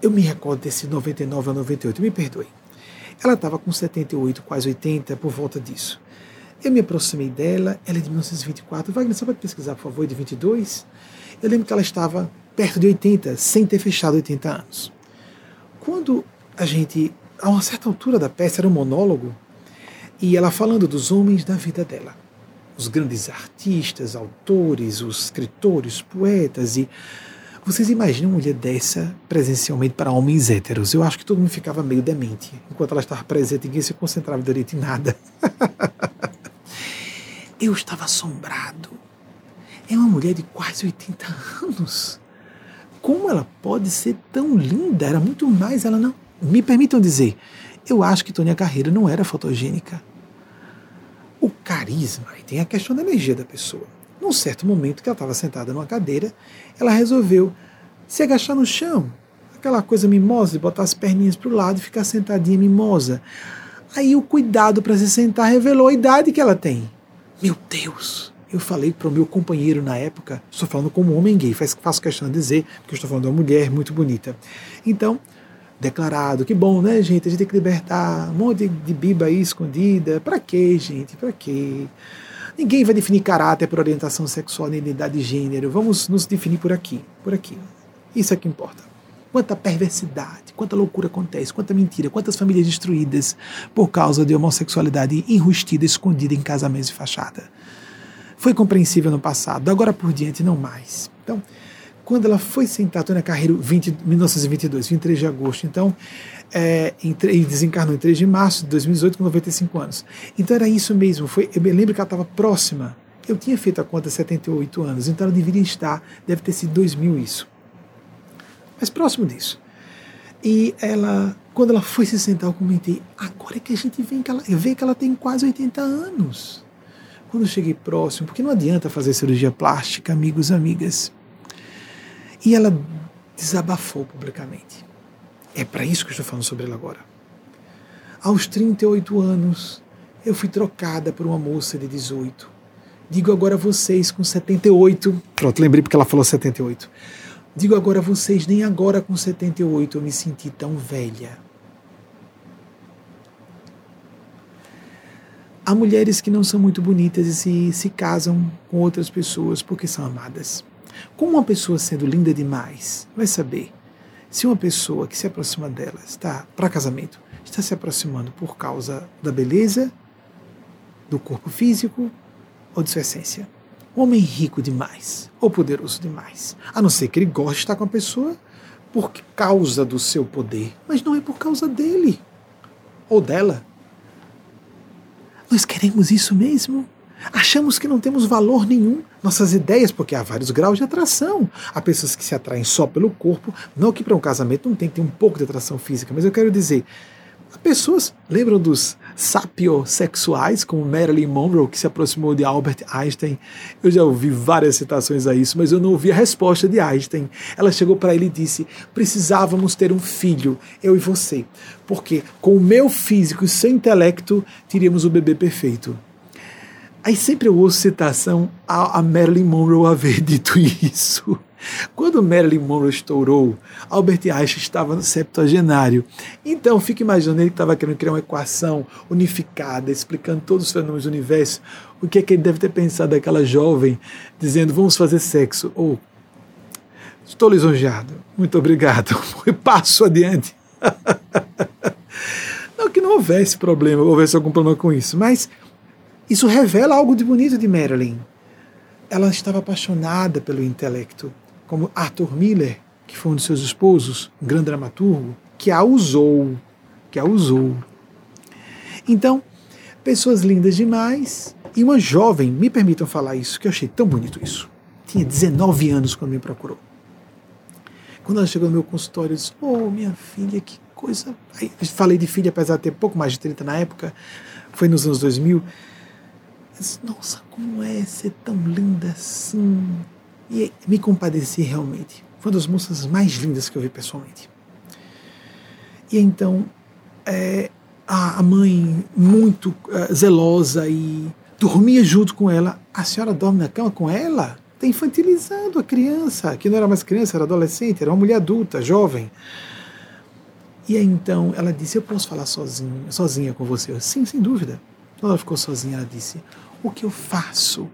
Eu me recordo desse 99 a 98, me perdoe. Ela estava com 78, quase 80, por volta disso. Eu me aproximei dela, ela é de 1924. Wagner, você pode pesquisar, por favor, de 22? Eu lembro que ela estava perto de 80, sem ter fechado 80 anos. Quando a gente, a uma certa altura da peça, era um monólogo, e ela falando dos homens da vida dela. Os grandes artistas, autores, os escritores, poetas e vocês imaginam uma mulher dessa presencialmente para homens héteros? Eu acho que todo mundo ficava meio demente. Enquanto ela estava presente, ninguém se concentrava direito em nada. Eu estava assombrado. É uma mulher de quase 80 anos. Como ela pode ser tão linda? Era muito mais, ela não. Me permitam dizer, eu acho que Tônia Carreira não era fotogênica o carisma, e tem a questão da energia da pessoa. Num certo momento que ela estava sentada numa cadeira, ela resolveu se agachar no chão, aquela coisa mimosa de botar as perninhas para o lado e ficar sentadinha mimosa. Aí o cuidado para se sentar revelou a idade que ela tem. Meu Deus! Eu falei para o meu companheiro na época, estou falando como homem gay, faço questão de dizer, porque estou falando de uma mulher muito bonita. Então, declarado. Que bom, né, gente? A gente tem que libertar um monte de biba aí escondida. Para quê, gente? Para quê? Ninguém vai definir caráter por orientação sexual nem identidade de gênero. Vamos nos definir por aqui, por aqui. Isso é que importa. quanta perversidade, quanta loucura acontece, quanta mentira, quantas famílias destruídas por causa de homossexualidade enrustida, escondida em casamentos de fachada. Foi compreensível no passado, agora por diante não mais. Então, quando ela foi sentar, Tônia Carreiro, 20, 1922, 23 de agosto, então, é, e desencarnou em 3 de março de 2018, com 95 anos. Então era isso mesmo, foi, eu me lembro que ela estava próxima. Eu tinha feito a conta 78 anos, então ela deveria estar, deve ter sido 2000 isso. Mas próximo disso. E ela, quando ela foi se sentar, eu comentei, agora é que a gente vê que ela, vê que ela tem quase 80 anos. Quando eu cheguei próximo, porque não adianta fazer cirurgia plástica, amigos amigas. E ela desabafou publicamente. É para isso que eu estou falando sobre ela agora. Aos 38 anos, eu fui trocada por uma moça de 18. Digo agora a vocês com 78. Pronto, lembrei porque ela falou 78. Digo agora a vocês, nem agora com 78 eu me senti tão velha. Há mulheres que não são muito bonitas e se, se casam com outras pessoas porque são amadas. Como uma pessoa sendo linda demais, vai saber se uma pessoa que se aproxima dela está para casamento, está se aproximando por causa da beleza, do corpo físico ou de sua essência. Homem rico demais ou poderoso demais, a não ser que ele goste de estar com a pessoa por causa do seu poder, mas não é por causa dele ou dela. Nós queremos isso mesmo? Achamos que não temos valor nenhum. Nossas ideias, porque há vários graus de atração. Há pessoas que se atraem só pelo corpo, não que para um casamento não tem ter um pouco de atração física, mas eu quero dizer, pessoas lembram dos sapiosexuais, como Marilyn Monroe, que se aproximou de Albert Einstein. Eu já ouvi várias citações a isso, mas eu não ouvi a resposta de Einstein. Ela chegou para ele e disse: precisávamos ter um filho, eu e você, porque com o meu físico e seu intelecto teríamos o bebê perfeito. Aí sempre eu ouço citação a, a Marilyn Monroe haver dito isso. Quando Marilyn Monroe estourou, Albert Einstein estava no septuagenário. Então, fica imaginando ele que estava querendo criar uma equação unificada, explicando todos os fenômenos do universo. O que é que ele deve ter pensado daquela jovem dizendo, vamos fazer sexo? Ou, estou lisonjeado, muito obrigado, passo adiante. não que não houvesse problema, houvesse algum problema com isso, mas isso revela algo de bonito de Marilyn. Ela estava apaixonada pelo intelecto, como Arthur Miller, que foi um de seus esposos, um grande dramaturgo, que a usou, que a usou. Então, pessoas lindas demais e uma jovem, me permitam falar isso, que eu achei tão bonito isso. Tinha 19 anos quando me procurou. Quando ela chegou no meu consultório, eu disse: Oh, minha filha, que coisa. Aí, falei de filha, apesar de ter pouco mais de 30 na época, foi nos anos 2000 nossa, como é ser tão linda assim? E me compadeci realmente. Foi uma das moças mais lindas que eu vi pessoalmente. E então, é, a mãe, muito uh, zelosa e dormia junto com ela. A senhora dorme na cama com ela? Está infantilizando a criança, que não era mais criança, era adolescente, era uma mulher adulta, jovem. E aí, então ela disse: Eu posso falar sozinha, sozinha com você? Eu, Sim, sem dúvida. Ela ficou sozinha, ela disse: o que eu faço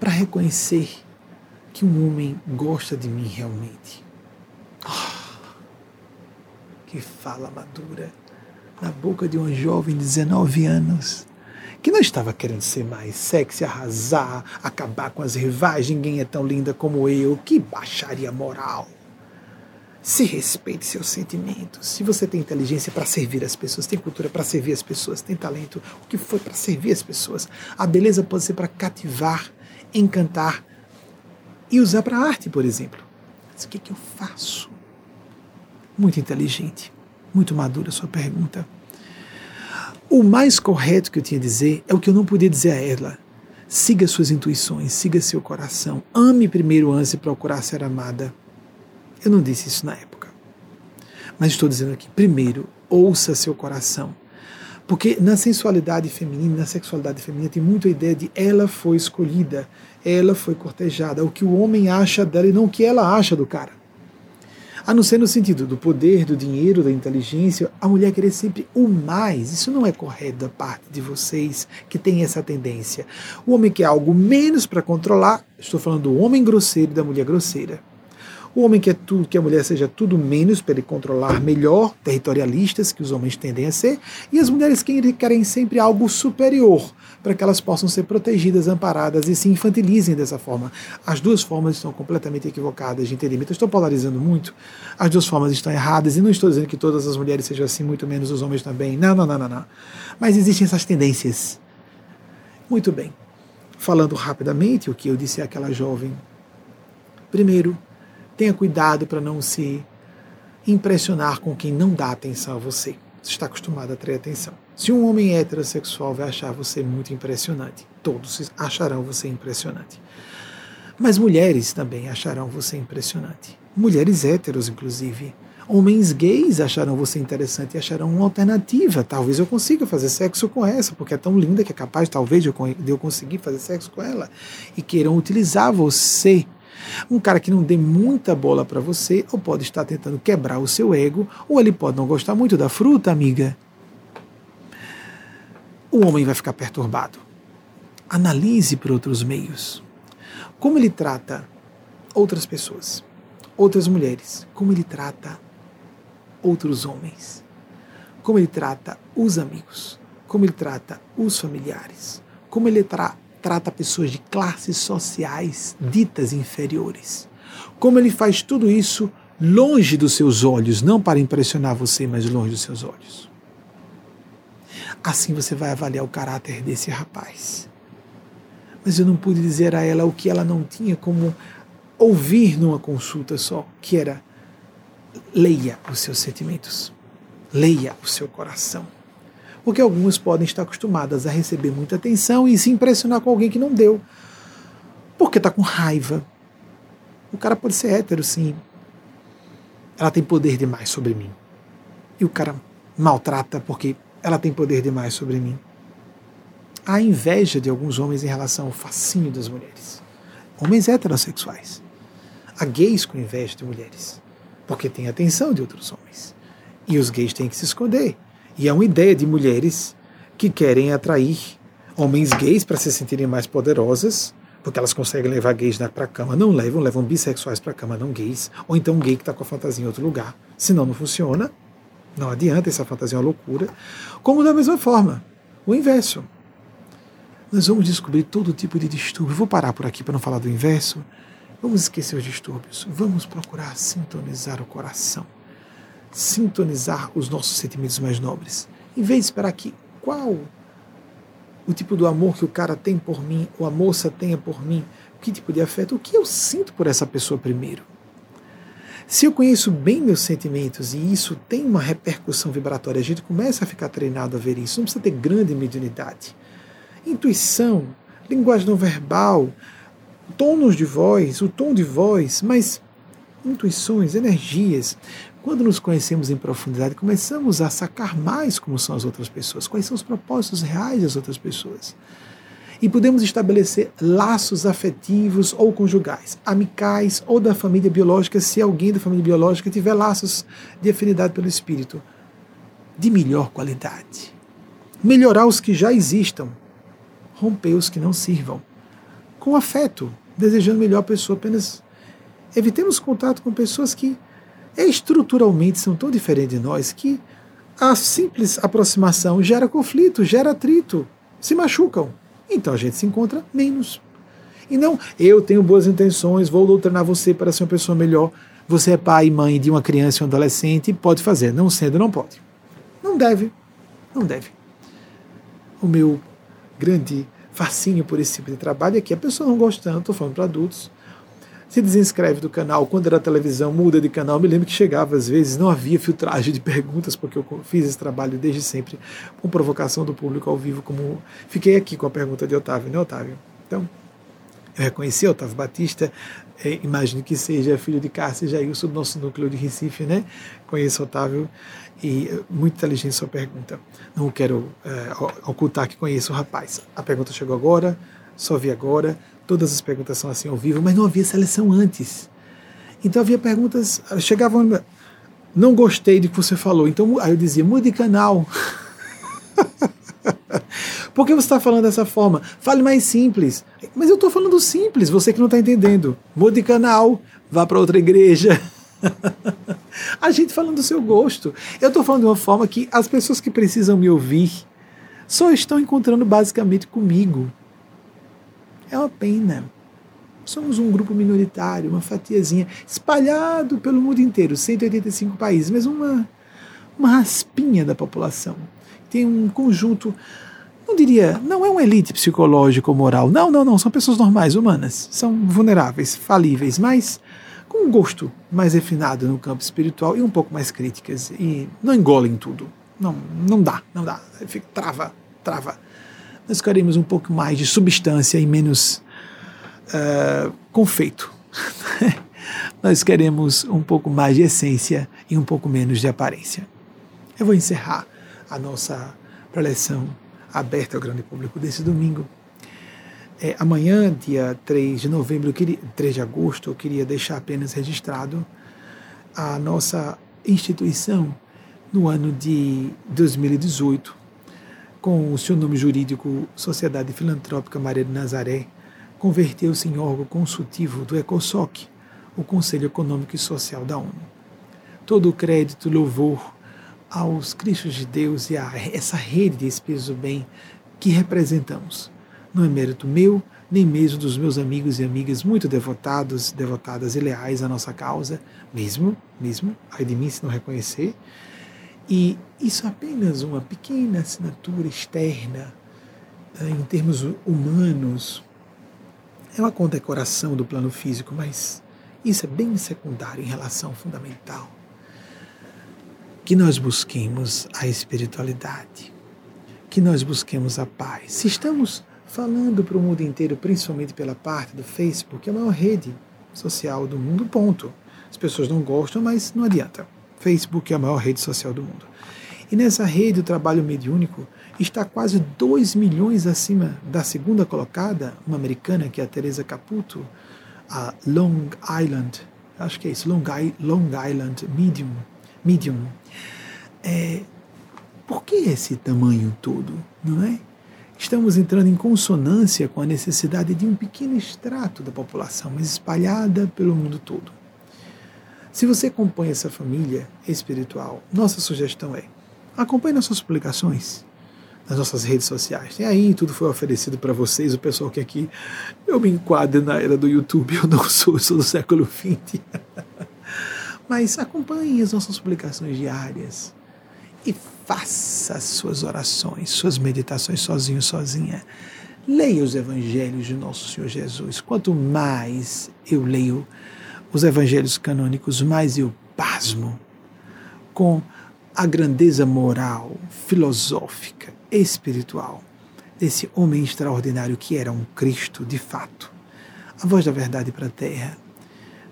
para reconhecer que um homem gosta de mim realmente? Oh, que fala madura na boca de uma jovem de 19 anos que não estava querendo ser mais sexy, arrasar, acabar com as rivais, ninguém é tão linda como eu, que baixaria moral. Se respeite seus sentimentos. Se você tem inteligência para servir as pessoas, tem cultura para servir as pessoas, tem talento, o que foi para servir as pessoas. A beleza pode ser para cativar, encantar e usar para arte, por exemplo. Mas o que, que eu faço? Muito inteligente, muito madura a sua pergunta. O mais correto que eu tinha a dizer é o que eu não podia dizer a ela. Siga suas intuições, siga seu coração. Ame primeiro antes de procurar ser amada. Eu não disse isso na época. Mas estou dizendo aqui, primeiro, ouça seu coração. Porque na sensualidade feminina, na sexualidade feminina, tem muito a ideia de ela foi escolhida, ela foi cortejada, o que o homem acha dela e não o que ela acha do cara. A não ser no sentido do poder, do dinheiro, da inteligência, a mulher querer sempre o mais. Isso não é correto da parte de vocês que têm essa tendência. O homem quer algo menos para controlar, estou falando do homem grosseiro e da mulher grosseira. O homem quer tudo, que a mulher seja tudo menos para ele controlar melhor, territorialistas que os homens tendem a ser, e as mulheres querem sempre algo superior, para que elas possam ser protegidas, amparadas e se infantilizem dessa forma. As duas formas estão completamente equivocadas de entendimento. Estou polarizando muito. As duas formas estão erradas e não estou dizendo que todas as mulheres sejam assim, muito menos os homens também. Não, não, não, não, não. Mas existem essas tendências. Muito bem. Falando rapidamente o que eu disse àquela jovem. Primeiro, tenha cuidado para não se impressionar com quem não dá atenção a você. Você está acostumado a ter atenção. Se um homem heterossexual vai achar você muito impressionante, todos acharão você impressionante. Mas mulheres também acharão você impressionante. Mulheres héteros, inclusive. Homens gays acharão você interessante e acharão uma alternativa. Talvez eu consiga fazer sexo com essa, porque é tão linda que é capaz, talvez, de eu conseguir fazer sexo com ela. E queiram utilizar você. Um cara que não dê muita bola para você, ou pode estar tentando quebrar o seu ego, ou ele pode não gostar muito da fruta, amiga. O homem vai ficar perturbado. Analise por outros meios. Como ele trata outras pessoas, outras mulheres, como ele trata outros homens, como ele trata os amigos, como ele trata os familiares, como ele tra trata pessoas de classes sociais ditas inferiores. Como ele faz tudo isso longe dos seus olhos, não para impressionar você, mas longe dos seus olhos. Assim você vai avaliar o caráter desse rapaz. Mas eu não pude dizer a ela o que ela não tinha como ouvir numa consulta só, que era leia os seus sentimentos, leia o seu coração. Porque algumas podem estar acostumadas a receber muita atenção e se impressionar com alguém que não deu. Porque está com raiva. O cara pode ser hétero, sim. Ela tem poder demais sobre mim. E o cara maltrata porque ela tem poder demais sobre mim. Há inveja de alguns homens em relação ao fascínio das mulheres. Homens heterossexuais. Há gays com inveja de mulheres, porque tem atenção de outros homens. E os gays têm que se esconder. E há uma ideia de mulheres que querem atrair homens gays para se sentirem mais poderosas, porque elas conseguem levar gays para a cama. Não levam, levam bissexuais para a cama, não gays. Ou então um gay que está com a fantasia em outro lugar. Senão não funciona. Não adianta, essa fantasia é uma loucura. Como da mesma forma, o inverso. Nós vamos descobrir todo tipo de distúrbio. Vou parar por aqui para não falar do inverso. Vamos esquecer os distúrbios. Vamos procurar sintonizar o coração. Sintonizar os nossos sentimentos mais nobres. Em vez de esperar que qual o tipo do amor que o cara tem por mim, ou a moça tenha por mim, que tipo de afeto, o que eu sinto por essa pessoa primeiro. Se eu conheço bem meus sentimentos e isso tem uma repercussão vibratória, a gente começa a ficar treinado a ver isso. Não precisa ter grande mediunidade. Intuição, linguagem não verbal, tonos de voz, o tom de voz, mas intuições, energias. Quando nos conhecemos em profundidade, começamos a sacar mais como são as outras pessoas, quais são os propósitos reais das outras pessoas e podemos estabelecer laços afetivos ou conjugais, amicais ou da família biológica, se alguém da família biológica tiver laços de afinidade pelo espírito, de melhor qualidade. Melhorar os que já existam, romper os que não sirvam. Com afeto, desejando melhor a pessoa, apenas evitemos contato com pessoas que estruturalmente são tão diferentes de nós que a simples aproximação gera conflito, gera atrito, se machucam. Então a gente se encontra menos. E não, eu tenho boas intenções, vou doutrinar você para ser uma pessoa melhor. Você é pai e mãe de uma criança e um adolescente, pode fazer. Não sendo, não pode. Não deve. Não deve. O meu grande fascínio por esse tipo de trabalho é que a pessoa não gosta tanto, estou falando para adultos, se desinscreve do canal. Quando era televisão, muda de canal. Me lembro que chegava às vezes, não havia filtragem de perguntas, porque eu fiz esse trabalho desde sempre com provocação do público ao vivo. Como Fiquei aqui com a pergunta de Otávio, né, Otávio? Então, eu reconheci Otávio Batista, é, imagino que seja filho de Cássia Jailson, do nosso núcleo de Recife, né? Conheço Otávio e é, muito inteligente sua pergunta. Não quero é, ocultar que conheço o rapaz. A pergunta chegou agora, só vi agora Todas as perguntas são assim ao vivo, mas não havia seleção antes. Então havia perguntas, chegavam, não gostei do que você falou, então aí eu dizia, mude canal. Por que você está falando dessa forma? Fale mais simples. Mas eu estou falando simples, você que não está entendendo. Mude canal, vá para outra igreja. a gente falando do seu gosto. Eu estou falando de uma forma que as pessoas que precisam me ouvir só estão encontrando basicamente comigo. É uma pena. Somos um grupo minoritário, uma fatiazinha, espalhado pelo mundo inteiro, 185 países, mas uma, uma raspinha da população. Tem um conjunto, não diria, não é uma elite psicológica ou moral, não, não, não, são pessoas normais, humanas, são vulneráveis, falíveis, mas com um gosto mais refinado no campo espiritual e um pouco mais críticas, e não engolem tudo. Não, não dá, não dá, fica, trava, trava. Nós queremos um pouco mais de substância e menos uh, confeito. Nós queremos um pouco mais de essência e um pouco menos de aparência. Eu vou encerrar a nossa preleção aberta ao grande público desse domingo. É, amanhã, dia 3 de novembro, queria, 3 de agosto, eu queria deixar apenas registrado a nossa instituição no ano de 2018, com o seu nome jurídico Sociedade Filantrópica Maria de Nazaré, converteu-se em órgão consultivo do ECOSOC, o Conselho Econômico e Social da ONU. Todo o crédito, louvor aos Cristos de Deus e a essa rede de espíritos do bem que representamos. Não é mérito meu, nem mesmo dos meus amigos e amigas muito devotados, devotadas e leais à nossa causa, mesmo, mesmo, ai de mim se não reconhecer. E isso é apenas uma pequena assinatura externa, eh, em termos humanos, é uma condecoração do plano físico, mas isso é bem secundário em relação fundamental. Que nós busquemos a espiritualidade, que nós busquemos a paz. Se estamos falando para o mundo inteiro, principalmente pela parte do Facebook, é a maior rede social do mundo, ponto. As pessoas não gostam, mas não adianta. Facebook é a maior rede social do mundo. E nessa rede, o trabalho mediúnico está quase 2 milhões acima da segunda colocada, uma americana, que é a Teresa Caputo, a Long Island, acho que é isso, Long, Long Island Medium. medium. É, por que esse tamanho todo, não é? Estamos entrando em consonância com a necessidade de um pequeno extrato da população, mas espalhada pelo mundo todo. Se você acompanha essa família espiritual, nossa sugestão é acompanhe nossas publicações, nas nossas redes sociais. E aí tudo foi oferecido para vocês, o pessoal que aqui eu me enquadro na era do YouTube, eu não sou, eu sou do século XX. Mas acompanhe as nossas publicações diárias e faça as suas orações, suas meditações sozinho, sozinha. Leia os evangelhos de nosso Senhor Jesus. Quanto mais eu leio os evangelhos canônicos, mais eu pasmo com a grandeza moral, filosófica, espiritual desse homem extraordinário que era um Cristo de fato, a voz da verdade para a terra.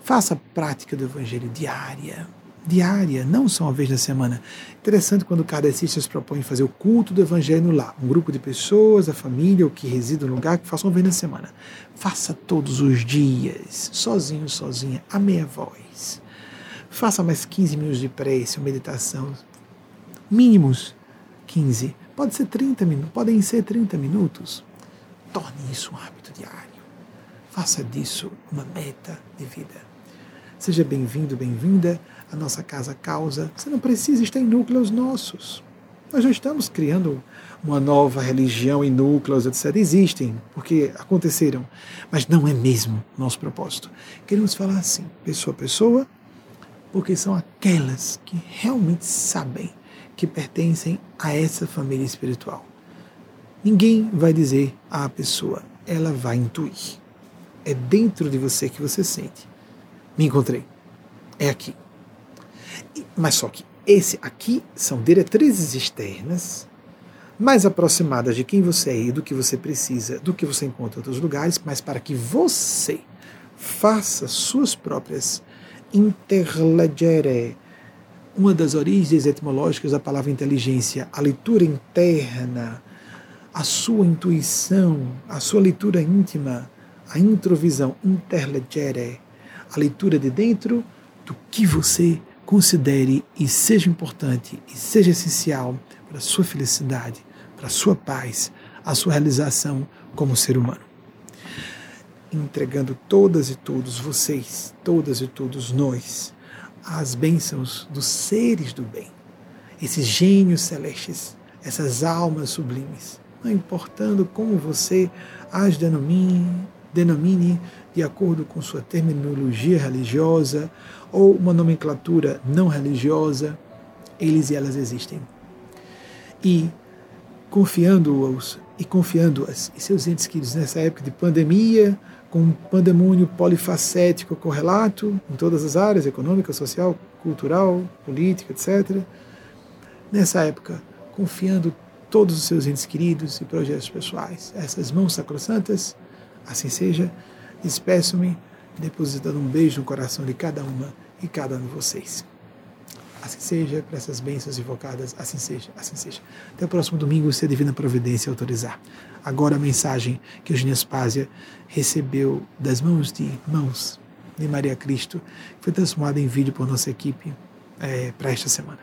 Faça a prática do Evangelho diária, diária, não só uma vez na semana. Interessante quando kardecistas propõem fazer o culto do Evangelho lá. Um grupo de pessoas, a família, ou que reside no lugar, que faça uma vez na semana. Faça todos os dias, sozinho, sozinha, a meia voz. Faça mais 15 minutos de prece ou meditação. Mínimos 15 Pode ser 30 minutos, podem ser 30 minutos. Torne isso um hábito diário. Faça disso uma meta de vida. Seja bem-vindo, bem-vinda à nossa Casa Causa. Você não precisa estar em núcleos nossos. Nós não estamos criando uma nova religião em núcleos, etc. Existem, porque aconteceram, mas não é mesmo nosso propósito. Queremos falar assim, pessoa a pessoa, porque são aquelas que realmente sabem que pertencem a essa família espiritual. Ninguém vai dizer à pessoa, ela vai intuir. É dentro de você que você sente. Me encontrei. É aqui. Mas só que esse aqui são diretrizes externas mais aproximadas de quem você é e do que você precisa, do que você encontra em outros lugares, mas para que você faça suas próprias interlegere, uma das origens etimológicas da palavra inteligência, a leitura interna, a sua intuição, a sua leitura íntima, a introvisão, interlegere, a leitura de dentro do que você considere e seja importante e seja essencial para a sua felicidade, para a sua paz, a sua realização como ser humano. Entregando todas e todos vocês, todas e todos nós, as bênçãos dos seres do bem, esses gênios celestes, essas almas sublimes, não importando como você as denomine, denomine de acordo com sua terminologia religiosa ou uma nomenclatura não religiosa, eles e elas existem. E confiando-os e confiando-as e seus entes queridos nessa época de pandemia, com um pandemônio polifacético correlato em todas as áreas, econômica, social, cultural, política, etc. Nessa época, confiando todos os seus entes queridos e projetos pessoais, essas mãos sacrosantas, assim seja, despeço-me depositando um beijo no coração de cada uma e cada um de vocês. Assim seja, para essas bênçãos invocadas, assim seja, assim seja. Até o próximo domingo, se a Divina Providência autorizar. Agora a mensagem que Eugênia Spásia recebeu das mãos de mãos de Maria Cristo, foi transformada em vídeo por nossa equipe é, para esta semana.